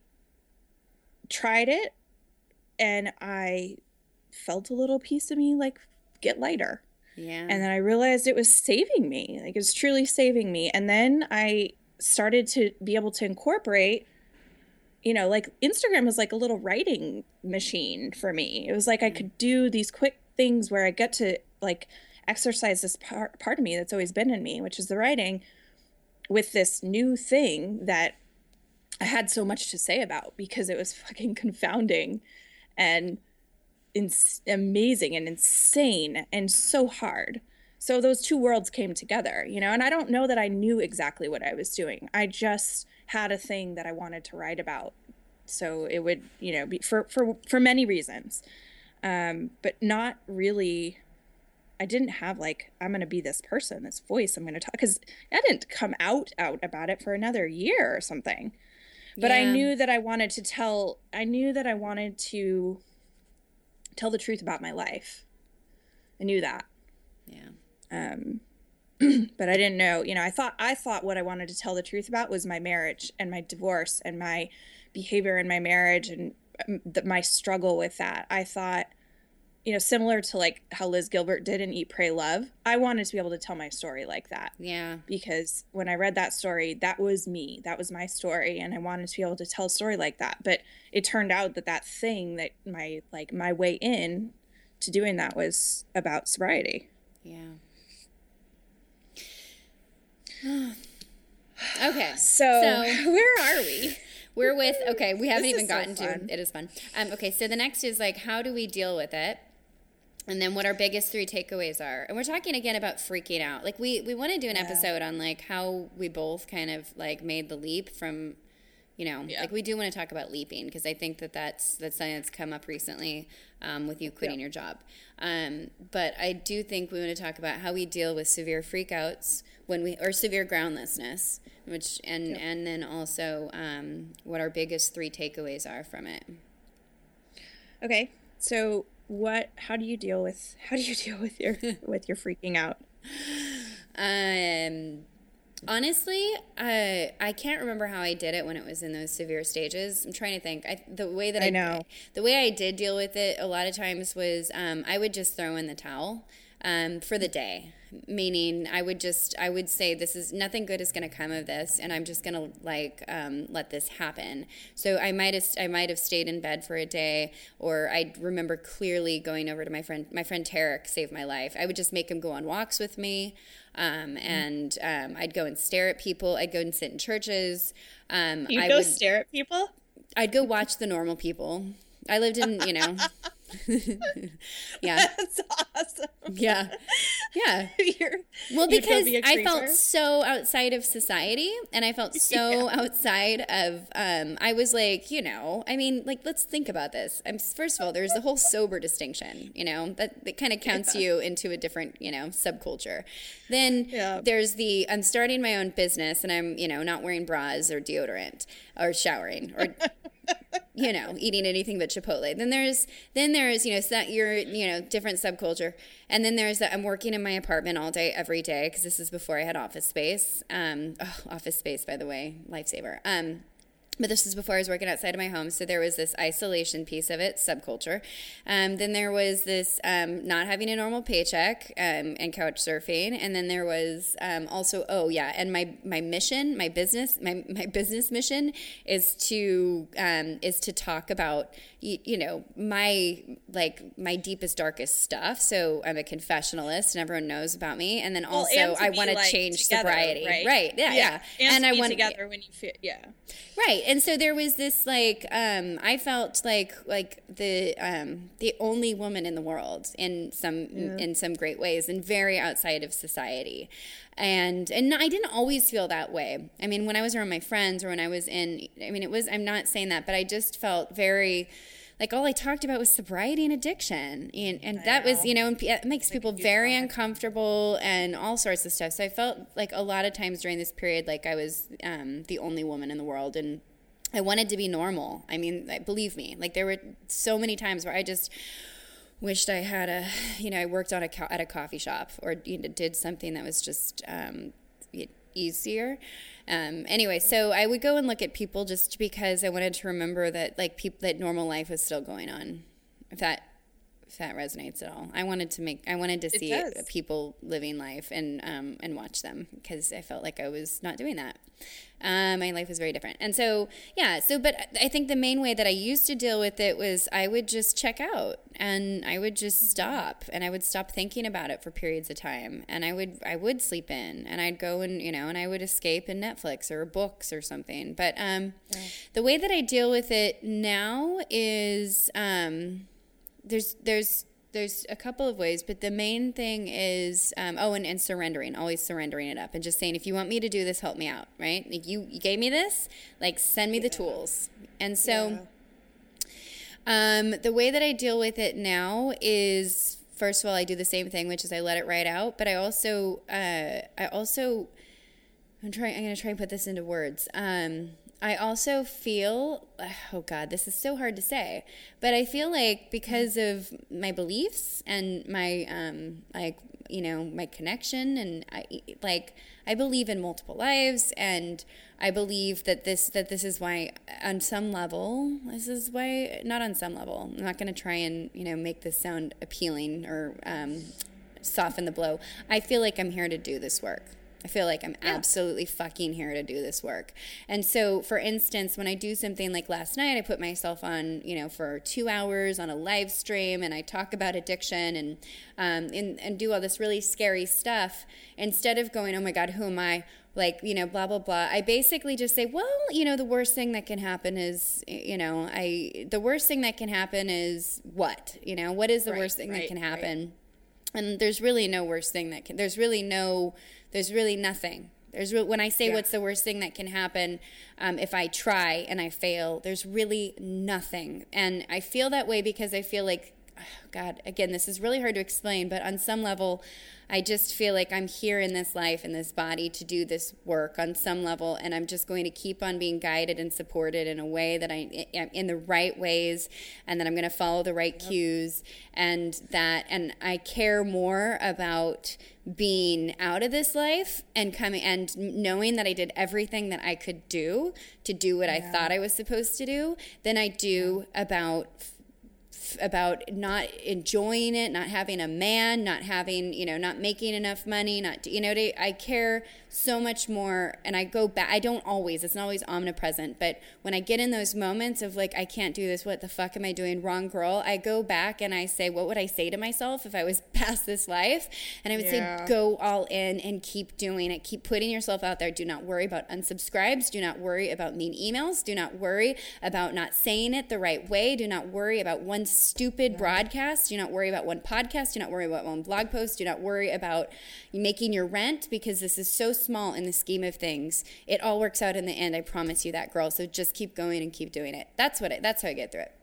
S2: tried it and I felt a little piece of me like get lighter.
S3: Yeah.
S2: And then I realized it was saving me. Like it was truly saving me. And then I started to be able to incorporate you know, like Instagram was like a little writing machine for me. It was like I mm. could do these quick things where I get to like exercise this part part of me that's always been in me, which is the writing with this new thing that I had so much to say about because it was fucking confounding and ins- amazing and insane and so hard. So those two worlds came together, you know, and I don't know that I knew exactly what I was doing. I just had a thing that I wanted to write about. So it would, you know, be for for for many reasons. Um, but not really I didn't have like I'm going to be this person, this voice I'm going to talk cuz I didn't come out out about it for another year or something. But I knew that I wanted to tell I knew that I wanted to tell the truth about my life. I knew that.
S3: Yeah.
S2: Um, <clears throat> but I didn't know, you know, I thought I thought what I wanted to tell the truth about was my marriage and my divorce and my behavior in my marriage and um, the, my struggle with that. I thought, you know, similar to like how Liz Gilbert did in Eat Pray Love, I wanted to be able to tell my story like that
S3: Yeah.
S2: because when I read that story, that was me. That was my story and I wanted to be able to tell a story like that. But it turned out that that thing that my like my way in to doing that was about sobriety.
S3: Yeah. <sighs> okay.
S2: So,
S3: So- <laughs>
S2: where are we?
S3: We're with okay. We haven't
S2: This
S3: even
S2: so
S3: gotten
S2: fun.
S3: to it. Is fun. Um, okay, so the next is like how do we deal with it, and then what our biggest three takeaways are. And we're talking again about freaking out. Like we we want to do an episode on like how we both kind of like made the leap from, you know,
S2: Yeah.
S3: like we do want to talk about leaping because I think that that's that's something that's come up recently um, with you quitting your job. Um, but I do think we want to talk about how we deal with severe freakouts when we or severe groundlessness, which and and then also um, what our biggest three takeaways are from it.
S2: Okay. So what how do you deal with <laughs> how do you deal with your <laughs> with your freaking out?
S3: Um, honestly, I I can't remember how I did it when it was in those severe stages. I'm trying to think. I, the way that I,
S2: I know.
S3: the way I did deal with it a lot of times was um, I would just throw in the towel um, for the day. Meaning, I would just I would say this is nothing good is going to come of this, and I'm just going to like um, let this happen. So I might have I might have stayed in bed for a day, or I remember clearly going over to my friend my friend Tarek saved my life. I would just make him go on walks with me um, and um, I'd go and stare at people. I'd go and sit in churches. Um,
S2: You go
S3: would,
S2: stare at people?
S3: I'd go watch the normal people. I lived in, you know, <laughs> <laughs> yeah, <laughs>
S2: That's awesome.
S3: yeah, yeah. <laughs> Well, because
S2: be
S3: I felt so outside of society, and I felt so outside of. Um, I was like, you know, I mean, like, let's think about this. I'm first of all, there's the whole sober distinction. You know, that that kind of counts you into a different, you know, subculture. Then
S2: Yeah.
S3: there's the I'm starting my own business, and I'm, you know, not wearing bras or deodorant or showering or you know, eating anything but Chipotle. Then there's then there's you know so you're you know different subculture, and then there's that I'm working in my apartment all day every day because this is before I had office space. Um, oh, office space by the way, lifesaver. Um, but this was before I was working outside of my home, so there was this isolation piece of it, subculture. Um, then there was this um, not having a normal paycheck um, and couch surfing, and then there was um, also oh yeah, and my my mission, my business, my my <laughs> business mission is to um, is to talk about you, you know my like my deepest darkest stuff. So I'm a confessionalist, and everyone knows about me. And then
S2: Well,
S3: also
S2: and
S3: I want to
S2: like,
S3: change
S2: together,
S3: sobriety,
S2: right?
S3: right? Yeah, yeah.
S2: And, to
S3: I want
S2: together when you feel yeah.
S3: Right. And so there was this like um I felt like like the um the only woman in the world in some in some great ways and very outside of society. And and I didn't always feel that way. I mean, when I was around my friends or when I was in I mean, it was I'm not saying that, but I just felt very like all I talked about was sobriety and addiction, and, and that was you know and it makes people very uncomfortable and all sorts of stuff. So I felt like a lot of times during this period, like I was um, the only woman in the world, and I wanted to be normal. I mean, believe me, like there were so many times where I just wished I had a, you know, I worked on a co- at a coffee shop or you know, did something that was just um, easier. Um, anyway, so I would go and look at people just because I wanted to remember that like people that normal life was still going on. If that if that resonates at all, I wanted to make I wanted to see
S2: does.
S3: people living life and um, and watch them because I felt like I was not doing that. Um, my life was very different, and so yeah. So, but I think the main way that I used to deal with it was I would just check out and I would just stop and I would stop thinking about it for periods of time, and I would I would sleep in and I'd go and you know and I would escape in Netflix or books or something. But um, the way that I deal with it now is um, there's there's there's a couple of ways, but the main thing is um, oh, and, and surrendering, always surrendering it up, and just saying, if you want me to do this, help me out, right? Like you, you gave me this, like send me the tools, and so. Um, the way that I deal with it now is first of all, I do the same thing, which is I let it ride out, but I also, uh, I also, I'm trying, I'm going to try and put this into words. Um, I also feel, oh God, this is so hard to say, but I feel like because of my beliefs and my, um, like, you know, my connection and I, like, I believe in multiple lives and I believe that this, that this is why on some level, this is why, not on some level, I'm not going to try and, you know, make this sound appealing or, um, soften the blow. I feel like I'm here to do this work. I feel like I'm absolutely fucking here to do this work. And so, for instance, when I do something like last night, I put myself on, you know, for two hours on a live stream and I talk about addiction and, um, and, and do all this really scary stuff. Instead of going, oh my God, who am I? Like, you know, blah, blah, blah. I basically just say, well, you know, the worst thing that can happen is, you know, I, the worst thing that can happen is what? You know, what is the
S2: Right,
S3: worst thing that
S2: right,
S3: can
S2: right.
S3: And there's really no worst thing that can there's really no there's really nothing there's re- when i say
S2: Yeah.
S3: what's the worst thing that can happen um, if i try and i fail there's really nothing and i feel that way because i feel like god again this is really hard to explain but on some level i just feel like i'm here in this life in this body to do this work on some level and i'm just going to keep on being guided and supported in a way that I am in the right ways and that i'm going to follow the right cues and that and i care more about being out of this life and coming and knowing that i did everything that i could do to do what i thought i was supposed to do than i do about about not enjoying it, not having a man, not having, you know, not making enough money, not, you know, I care so much more. And I go back, I don't always, it's not always omnipresent, but when I get in those moments of like, I can't do this, what the fuck am I doing wrong, girl? I go back and I say, what would I say to myself if I was <laughs> past this life? And I would
S2: Yeah.
S3: say, go all in and keep doing it. Keep putting yourself out there. Do not worry about unsubscribes. Do not worry about mean emails. Do not worry about not saying it the right way. Do not worry about one stupid broadcast. Do not worry about one podcast. Do not worry about one blog post. Do not worry about making your rent because this is so small in the scheme of things. It all works out in the end. I promise you that, girl. So just keep going and keep doing it. That's what. I, that's how I get through it.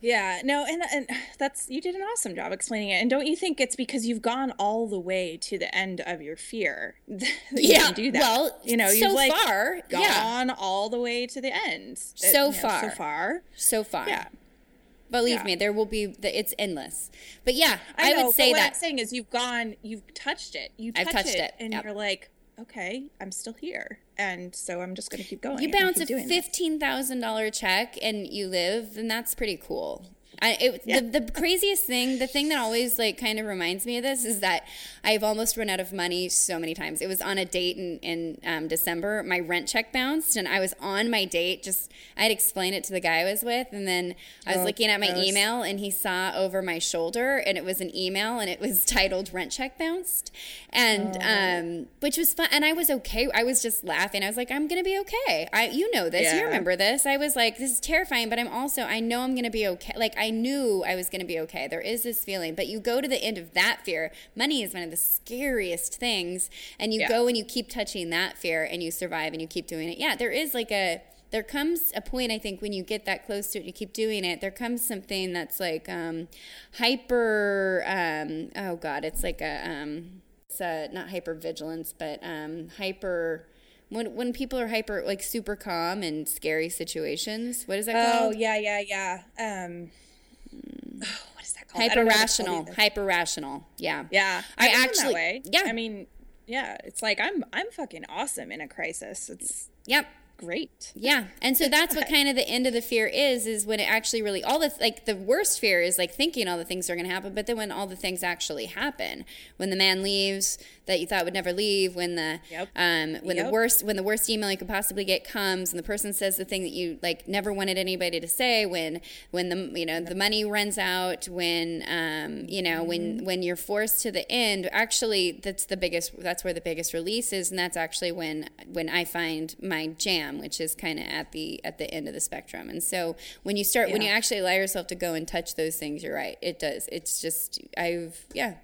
S2: Yeah, no, and and that's you did an awesome job explaining it. And don't you think it's because you've gone all the way to the end of your fear <laughs> that you
S3: Yeah,
S2: can do that?
S3: well,
S2: you know,
S3: so
S2: you've like
S3: far, yeah.
S2: gone all the way to the end. Uh,
S3: So
S2: you know,
S3: far.
S2: so far.
S3: So far.
S2: Yeah,
S3: Believe
S2: Yeah.
S3: me, there will be. The, it's endless. But yeah,
S2: I,
S3: I,
S2: know,
S3: would say
S2: what
S3: that.
S2: I'm saying is you've gone, you've touched it. You
S3: I've
S2: touch
S3: touched it,
S2: and
S3: yep.
S2: you're like, okay, I'm still here, and so I'm just gonna keep going.
S3: you bounce a
S2: doing this.
S3: fifteen thousand dollar check and you live, then that's pretty cool. I, it,
S2: Yeah.
S3: the, the craziest thing, the thing that always like kind of reminds me of this is that I've almost run out of money so many times. It was on a date in, in um, December. My rent check bounced, and I was on my date. Just I had explained it to the guy I was with, and then I was
S2: Oh,
S3: looking at my
S2: gross.
S3: email, and he saw over my shoulder, and it was an email, and it was <laughs> titled "Rent check bounced," and um, which was fun. And I was okay. I was just laughing. I was like, "I'm gonna be okay." I, you know this. You remember this. I was like, "This is terrifying," but I'm also I know I'm gonna be okay. Like I knew I was gonna be okay. There is this feeling, but you go to the end of that fear. Money is one of the scariest things, and you
S2: Yeah.
S3: go and you keep touching that fear, and you survive, and you keep doing it. Yeah, there is like a there comes a point I think when you get that close to it, you keep doing it. There comes something that's like um, hyper. Um, oh God, it's like a um, it's a, not hyper vigilance, but um, hyper. When when people are hyper, like super calm in scary situations, what is that
S2: Oh
S3: called?
S2: yeah, yeah, yeah. Um, Oh, what is that called?
S3: Hyper
S2: don't know what it's called
S3: rational. Hyper rational. Yeah.
S2: Yeah,
S3: I
S2: I've
S3: actually- yeah.
S2: I mean, yeah, it's like I'm I'm fucking awesome in a crisis. It's
S3: Yep.
S2: great.
S3: Yeah, and so <laughs> that's what kind of the end of the fear is. Is when it actually really all the like the worst fear is like thinking all the things are going to happen, but then when all the things actually happen, when the man leaves that you thought would never leave, when the
S2: Yep.
S3: um when the worst when the worst email you could possibly get comes, and the person says the thing that you like never wanted anybody to say, when when the you know the money runs out, when um you know when when you're forced to the end, actually that's the biggest that's where the biggest release is, and that's actually when when I find my jam, which is kind of at the at the end of the spectrum. And so when you start when you actually allow yourself to go and touch those things, you're right. It does. It's just I've yeah.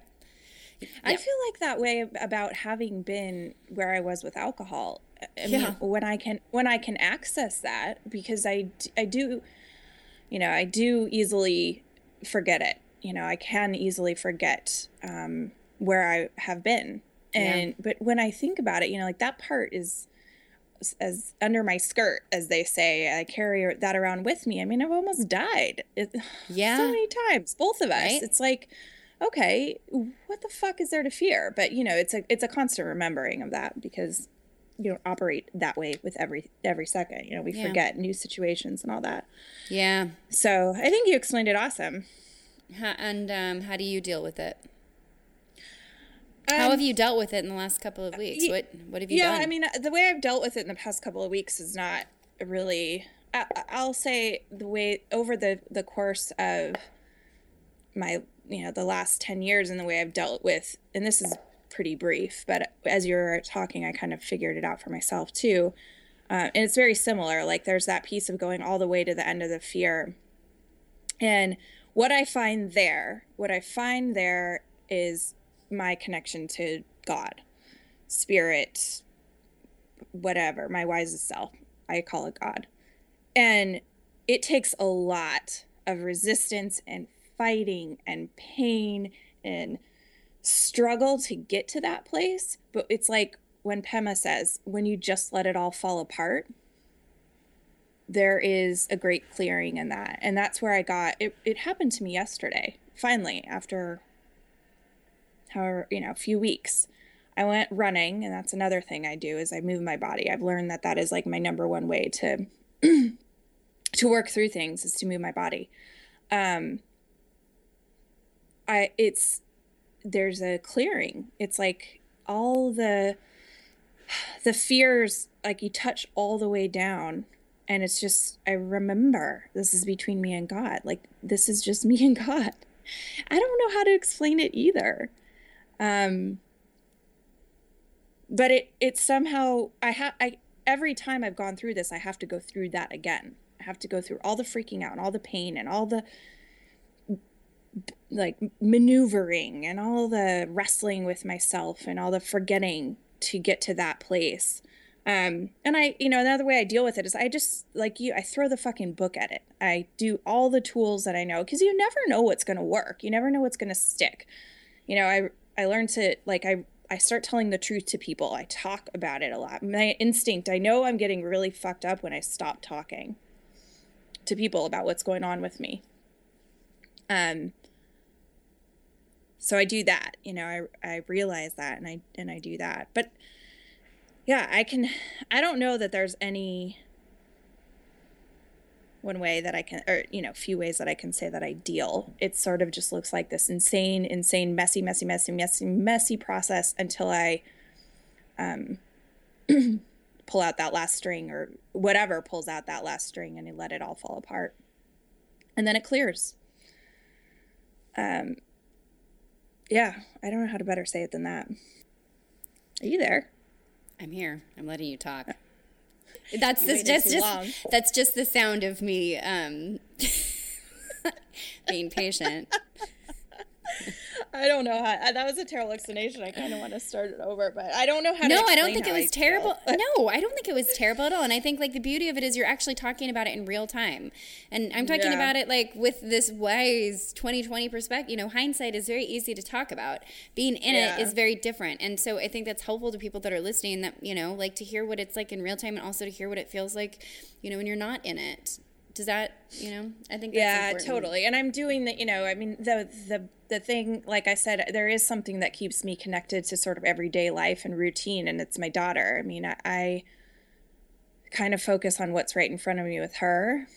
S2: I feel like that way about having been where I was with alcohol. I I
S3: Yeah.
S2: mean, when I can when I can access that because I I do, you know, I do easily forget it. You know, I can easily forget um, where I have been, and but when I think about it, you know, like that part is as under my skirt, as they say. I carry that around with me. I mean, I've almost died. It, <sighs>
S3: Yeah.
S2: so many times, both of us.
S3: Right?
S2: It's like, okay, what the fuck is there to fear? But you know, it's a it's a constant remembering of that because you don't operate that way with every every second. You know, we
S3: Yeah.
S2: forget new situations and all that.
S3: Yeah.
S2: So I think you explained it awesome.
S3: How, and um, how do you deal with it? How have you dealt with it in the last couple of weeks?
S2: Um,
S3: What What have you
S2: yeah,
S3: done?
S2: I mean, the way I've dealt with it in the past couple of weeks is not really. I, I'll say the way over the the course of my you know the last 10 years and the way I've dealt with and this is pretty brief but as you're talking I kind of figured it out for myself too. Uh, and it's very similar like there's that piece of going all the way to the end of the fear. And what I find there what I find there is my connection to God spirit whatever my wisest self I call it God. And it takes a lot of resistance and fighting and pain and struggle to get to that place. But it's like when Pema says, when you just let it all fall apart, there is a great clearing in that. And that's where I got it. It happened to me yesterday, finally, after however, you know, a few weeks. I went running, and that's another thing I do is I move my body. I've learned that that is like my number one way to <clears throat> to work through things is to move my body. Um I it's there's a clearing. It's like all the the fears like you touch all the way down and it's just I remember this is between me and God. Like this is just <laughs> me and God. I don't know how to explain it either. Um but it it's somehow I have I every time I've gone through this I have to go through that again. I have to go through all the freaking out and all the pain and all the like maneuvering and all the wrestling with myself and all the forgetting to get to that place. Um, and I, you know, another way I deal with it is I just like you, I throw the fucking book at it. I do all the tools that I know because you never know what's going to work. You never know what's going to stick. You know, I I learned to like I I start telling the truth to people. I talk about it a lot. My instinct, I know I'm getting really fucked up when I stop talking to people about what's going on with me. Um so I do that, you know, I I realize that and I and I do that. But yeah, I can I don't know that there's any one way that I can or you know, few ways that I can say that I deal. It sort of just looks like this insane, insane, messy, messy, messy, messy, messy process until I um <clears throat> pull out that last string or whatever pulls out that last string and I let it all fall apart. And then it clears. Um yeah, I don't know how to better say it than that. Are you there?
S3: I'm here. I'm letting you talk. That's
S2: You
S3: just just that's just the sound of me um, <laughs> being patient. <laughs>
S2: I don't know how. uh, That was a terrible explanation. I kind of want to start it over, but I don't know how. to
S3: No, I don't think it was
S2: I
S3: terrible. <laughs> No, I don't think it was terrible at all. And I think like the beauty of it is you're actually talking about it in real time. And I'm talking
S2: Yeah.
S3: about it like with this wise 2020 perspective. You know, hindsight is very easy to talk about. Being in
S2: Yeah.
S3: it is very different. And so I think that's helpful to people that are listening that, you know, like to hear what it's like in real time and also to hear what it feels like, you know, when you're not in it. Does that, you know, I think that's
S2: Yeah,
S3: important.
S2: totally. And I'm doing the, you know, I mean, the the the thing, like I said, there is something that keeps me connected to sort of everyday life and routine, and it's my daughter. I mean, I, I kind of focus on what's right in front of me with her,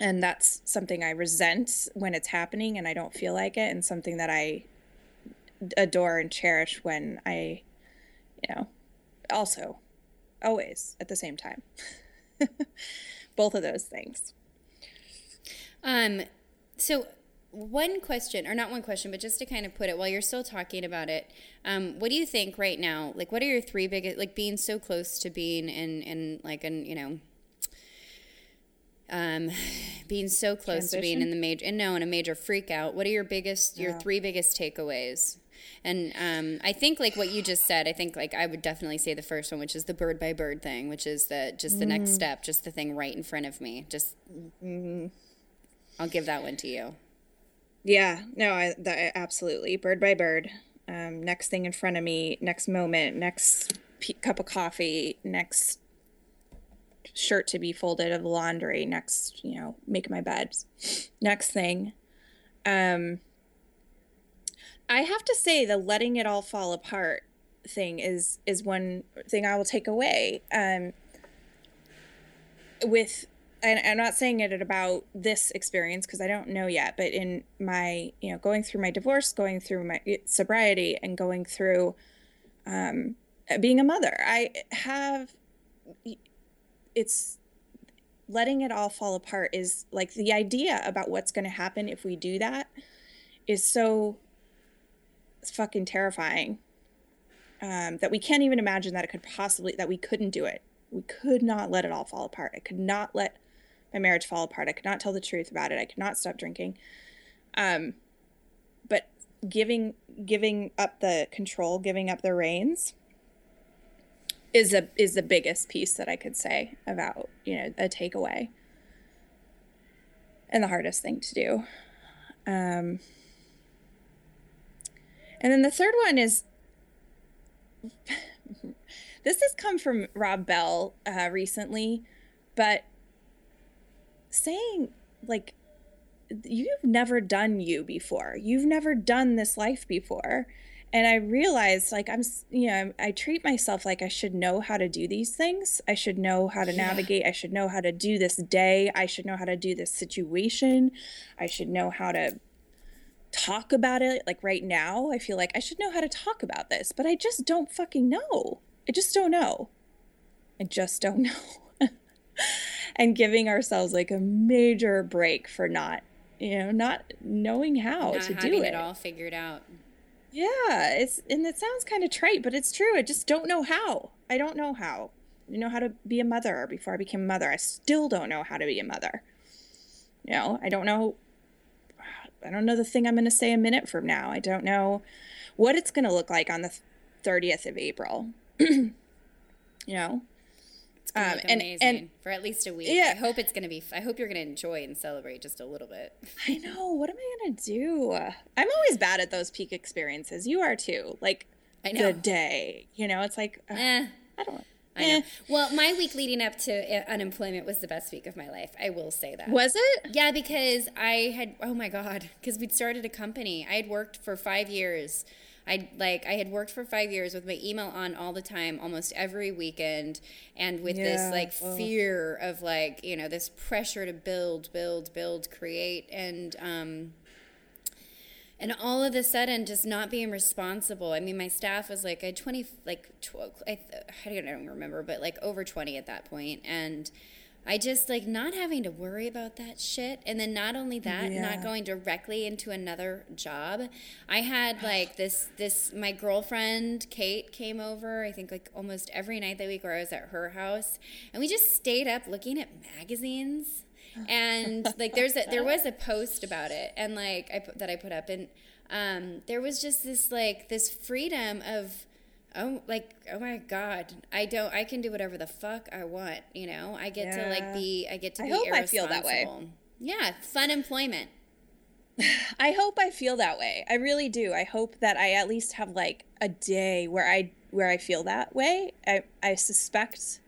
S2: and that's something I resent when it's happening and I don't feel like it, and something that I adore and cherish when I, you know, also, always at the same time. <laughs> Both of those things.
S3: Um, so one question, or not one question, but just to kind of put it while you're still talking about it, um, what do you think right now? Like, what are your three biggest, like being so close to being in, in like an, you know, um, being so close to being in the major, and no, in a major freak out. What are your biggest, your
S2: Yeah.
S3: three biggest takeaways? And um, I think like what you just said, I think like I would definitely say the first one, which is the bird by bird thing, which is the just the next step, just the thing right in front of me. Just I'll give that one to you.
S2: Yeah, no, I, that, absolutely. Bird by bird. Um, next thing in front of me, next moment, next p- cup of coffee, next shirt to be folded of laundry, next, you know, make my bed. Next thing. Um I have to say the letting it all fall apart thing is is one thing I will take away. Um with and I'm not saying it about this experience because I don't know yet, but in my, you know, going through my divorce, going through my sobriety, and going through um, being a mother, I have it's letting it all fall apart is like the idea about what's going to happen if we do that is so fucking terrifying um, that we can't even imagine that it could possibly that we couldn't do it. We could not let it all fall apart. I could not let my marriage fall apart. I could not tell the truth about it. I could not stop drinking. Um, but giving giving up the control giving up the reins is a is the biggest piece that i could say about you know a takeaway and the hardest thing to do. Um, and then the third one is <laughs> this has come from Rob Bell uh, recently, but saying like you've never done you before, you've never done this life before, and I realized like I'm you know I treat myself like I should know how to do these things. I should know how to navigate. I should know how to do this day. I should know how to do this situation. I should know how to talk about it like right now i feel like i should know how to talk about this but i just don't fucking know i just don't know i just don't <laughs> know <laughs> and giving ourselves like a major break for not you know not knowing how
S3: Not
S2: to do
S3: it
S2: it
S3: all figured out.
S2: yeah it's and it sounds kind of trite but it's true i just don't know how i don't know how you know how to be a mother before i became a mother i still don't know how to be a mother you know i don't know I don't know the thing I'm going to say a minute from now. I don't know what it's going to look like on the 30th of April. <clears throat> you know?
S3: It's gonna
S2: Um,
S3: look
S2: and-
S3: amazing
S2: and-
S3: for at least a week.
S2: Yeah.
S3: I hope it's gonna be. I hope you're gonna enjoy and celebrate just a little bit.
S2: I know. What am I going to do? I'm always bad at those peak experiences. You are too. Like
S3: I know.
S2: the day, you know, it's like, uh,
S3: Eh,
S2: I don't
S3: I know.
S2: Eh.
S3: Well, my week leading up to uh, unemployment was the best week of my life. I will say that.
S2: Was it?
S3: Yeah, because I had oh my god, because we'd started a company. I had worked for five years. I like I had worked for five years with my email on all the time, almost every weekend, and with this like
S2: ugh.
S3: fear of like you know this pressure to build, build, build, create, and um, and all of a sudden just not being responsible i mean my staff was like i had 20 like 12 i, I don't remember but like over 20 at that point and i just like not having to worry about that shit. And then not only that
S2: Yeah.
S3: not going directly into another job. I had <sighs> like this this my girlfriend kate came over i think like almost every night that week where i was at her house. And we just stayed up looking at magazines. <laughs> And like there's a there was a post about it and like I put, that I put up. And um there was just this like this freedom of oh like oh my god I don't I can do whatever the fuck I want you know I get to like be I get to
S2: I
S3: be
S2: hope I feel that way.
S3: yeah fun employment <laughs>
S2: I hope I feel that way. I really do. I hope that I at least have like a day where I where I feel that way. I I suspect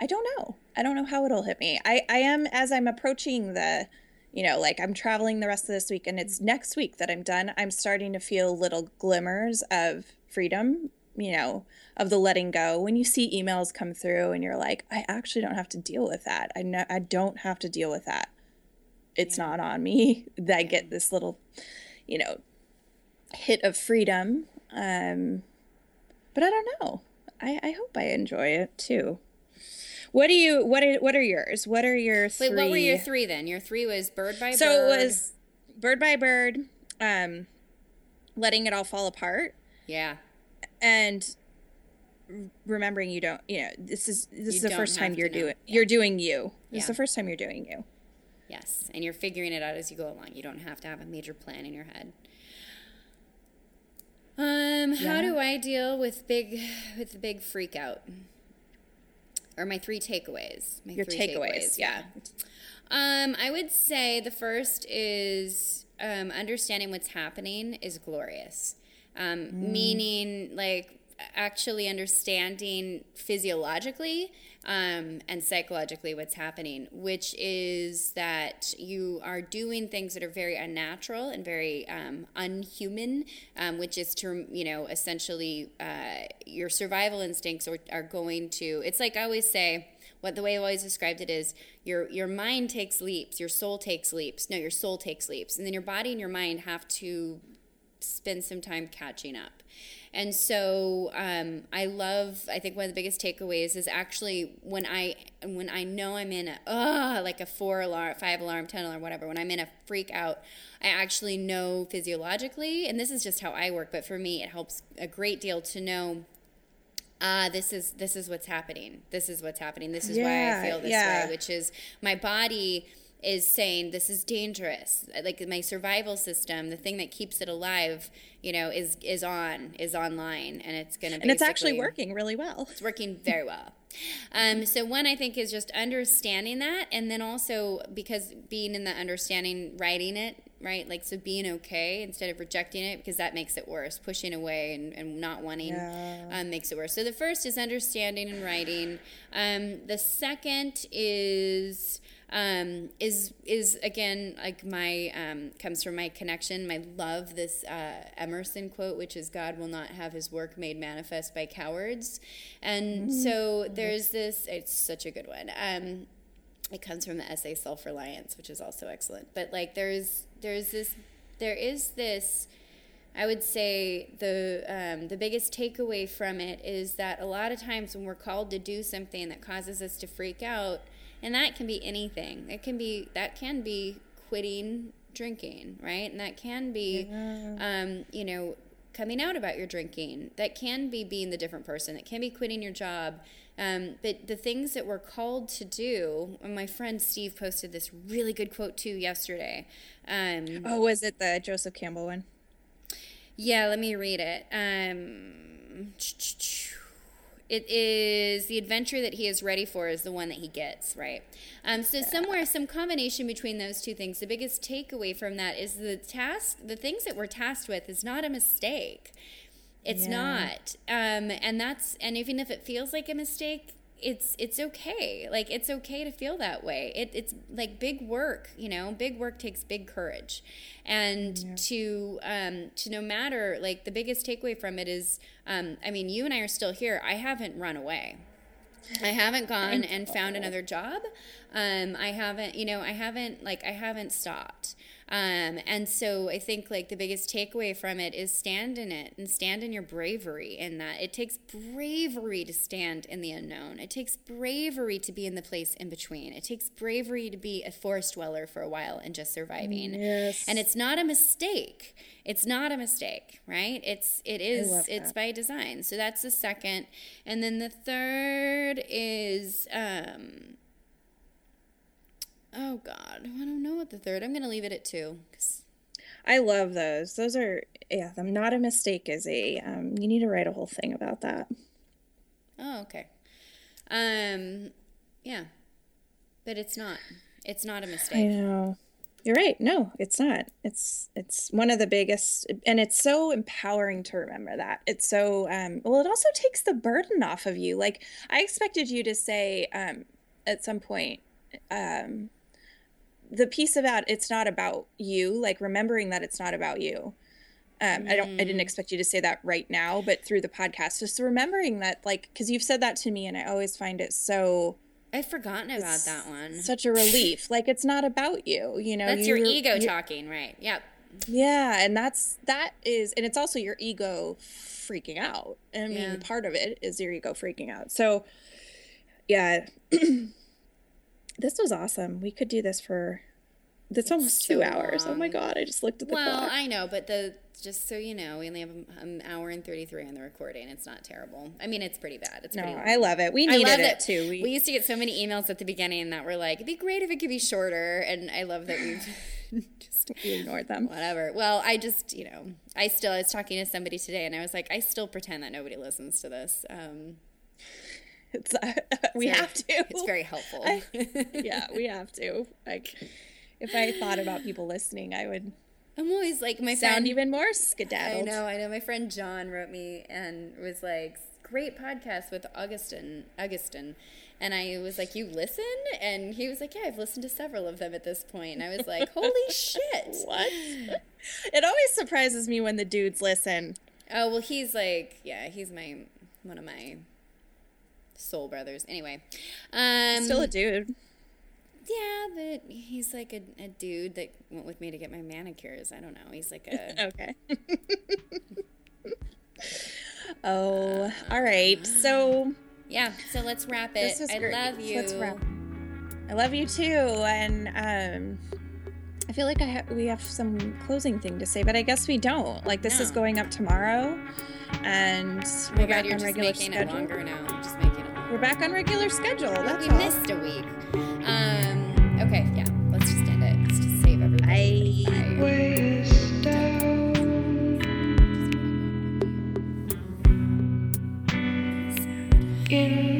S2: I don't know. I don't know how it'll hit me. I I am as I'm approaching the you know, like I'm traveling the rest of this week and it's next week that I'm done. I'm starting to feel little glimmers of freedom, you know, of the letting go. When you see emails come through and you're like, I actually don't have to deal with that. I know I don't have to deal with that it's not on me that <laughs> I get this little, you know, hit of freedom. Um, but I don't know. I, I hope I enjoy it too. What do you what are what are yours? What are your three?
S3: wait what were your three then your three was bird by
S2: so
S3: bird So
S2: it was bird by bird, um, letting it all fall apart,
S3: yeah
S2: and remembering you don't. You know, this is this
S3: You
S2: is the first time you're doing you're doing you. This is the first time you're doing you.
S3: Yes, and you're figuring it out as you go along. You don't have to have a major plan in your head. Um, how do I deal with big with the big freak out? Or my three takeaways. My
S2: Your
S3: three
S2: takeaways, yeah.
S3: Um, I would say the first is um, understanding what's happening is glorious. Um,
S2: Mm.
S3: Meaning, like, actually understanding physiologically um, and psychologically what's happening, which is that you are doing things that are very unnatural and very um, unhuman, um, which is to, you know, essentially uh, your survival instincts are, are going to, it's like I always say, what the way I always described it is your your mind takes leaps, your soul takes leaps. No, your soul takes leaps, and then your body and your mind have to spend some time catching up. And so um, I love. I think one of the biggest takeaways is actually when I when I know I'm in a uh, like a four alarm, five alarm, ten alarm, whatever. When I'm in a freak out, I actually know physiologically, and this is just how I work. But for me, it helps a great deal to know ah, this is this is what's happening. This is what's happening. This is why I feel this
S2: yeah.
S3: way, which is my body is saying this is dangerous. Like my survival system, the thing that keeps it alive, you know, is is on, is online, and it's gonna.
S2: Be And it's actually working really well.
S3: it's working very well. Um, so one I think is just understanding that, and then also because being in the understanding, writing it right, like so being okay instead of rejecting it because that makes it worse. Pushing away and, and not wanting
S2: Yeah.
S3: um, makes it worse. So the first is understanding and writing. Um, the second is um, is is again like my um, comes from my connection. My love this uh, Emerson quote, which is God will not have His work made manifest by cowards, and so there's this. It's such a good one. Um, it comes from the essay Self Reliance, which is also excellent. But like there's there's this there is this. I would say the um, the biggest takeaway from it is that a lot of times when we're called to do something that causes us to freak out, and that can be anything. It can be that can be quitting drinking, right? And that can be, um, you know, coming out about your drinking. That can be being the different person. That can be quitting your job. Um, but the things that we're called to do, and my friend Steve posted this really good quote too yesterday. Um,
S2: Oh, was it the Joseph Campbell one?
S3: yeah, let me read it. Um, it is the adventure that he is ready for is the one that he gets, right? Um, so somewhere, some combination between those two things. The biggest takeaway from that is the task, the things that we're tasked with, is not a mistake. It's
S2: Yeah.
S3: not, um, and that's and even if it feels like a mistake, it's it's okay. Like it's okay to feel that way. It, it's like big work, you know. Big work takes big courage, and to um, to no matter like the biggest takeaway from it is, um, I mean, you and I are still here. I haven't run away. I haven't gone and found another job. Um, I haven't, you know, I haven't like I haven't stopped. Um, and so I think like the biggest takeaway from it is stand in it and stand in your bravery in that it takes bravery to stand in the unknown. It takes bravery to be in the place in between. It takes bravery to be a forest dweller for a while and just surviving.
S2: Yes.
S3: And it's not a mistake. It's not a mistake, right? It's it is it's by design. So that's the second. And then the third is um Oh God, I don't know what the third. I'm gonna leave it at two.
S2: I love those. Those are yeah. I'm not a mistake is a. Um, you need to write a whole thing about that.
S3: Oh, okay. Um, yeah, but it's not. It's not a mistake.
S2: I know. You're right. No, it's not. It's it's one of the biggest, and it's so empowering to remember that. It's so um. Well, it also takes the burden off of you. Like I expected you to say um at some point um the piece about it's not about you like remembering that it's not about you um, I don't. I didn't expect you to say that right now, but through the podcast, just remembering that, like, because you've said that to me, and I always find it so
S3: I've forgotten about that one.
S2: such a relief. Like, it's not about you, you know.
S3: That's your ego talking, right? Yep.
S2: Yeah, and that's that is, and it's also your ego freaking out. I mean,
S3: Yeah.
S2: part of it is your ego freaking out. So, yeah, <clears throat> this was awesome. We could do this for. That's almost two
S3: so
S2: hours. Oh my god! I just looked at the
S3: Well,
S2: clock.
S3: I know, but the just so you know, we only have an hour and thirty three on the recording. It's not terrible. I mean, it's pretty bad. It's
S2: no,
S3: pretty.
S2: I love it. We needed it
S3: that
S2: too.
S3: We, used to get so many emails at the beginning that were like, "It'd be great if it could be shorter," and I love that we've <laughs> just <laughs>
S2: we ignored them.
S3: whatever. Well, I just you know, I still I was talking to somebody today, and I was like, I still pretend that nobody listens to this. Um,
S2: It's uh, <laughs> we
S3: very-
S2: have to.
S3: It's very helpful. <laughs>
S2: yeah, we have to. Like, if I thought about people listening, I would
S3: I'm always like my
S2: Sound
S3: friend.
S2: even more
S3: I
S2: skedaddled.
S3: know, I know. My friend John wrote me and was like, "Great podcast with Augusten, Augusten," and I was like, "You listen?" And he was like, "Yeah, I've listened to several of them at this point." And I was like, "Holy <laughs> shit!"
S2: What? it always surprises me when the dudes listen.
S3: Oh well, he's like, yeah, he's my one of my soul brothers. Anyway, um,
S2: Still a dude.
S3: yeah, but he's like a, a dude that went with me to get my manicures. I don't know. He's like a <laughs>
S2: Okay. <laughs> oh, all right. So
S3: yeah. So let's wrap it.
S2: this was
S3: I
S2: great.
S3: love you.
S2: Let's wrap. I love you too, and um, I feel like I ha- we have some closing thing to say, but I guess we don't. Like this is going up tomorrow, and
S3: Oh
S2: we're
S3: my
S2: back
S3: you're
S2: on
S3: just
S2: regular
S3: making it
S2: schedule.
S3: Longer now. You're just making it longer.
S2: We're back on regular schedule. That's
S3: we
S2: all.
S3: missed a week. Um, okay, yeah. Let's just end it. Let's just save everybody.
S2: Bye.
S3: Bye.
S1: in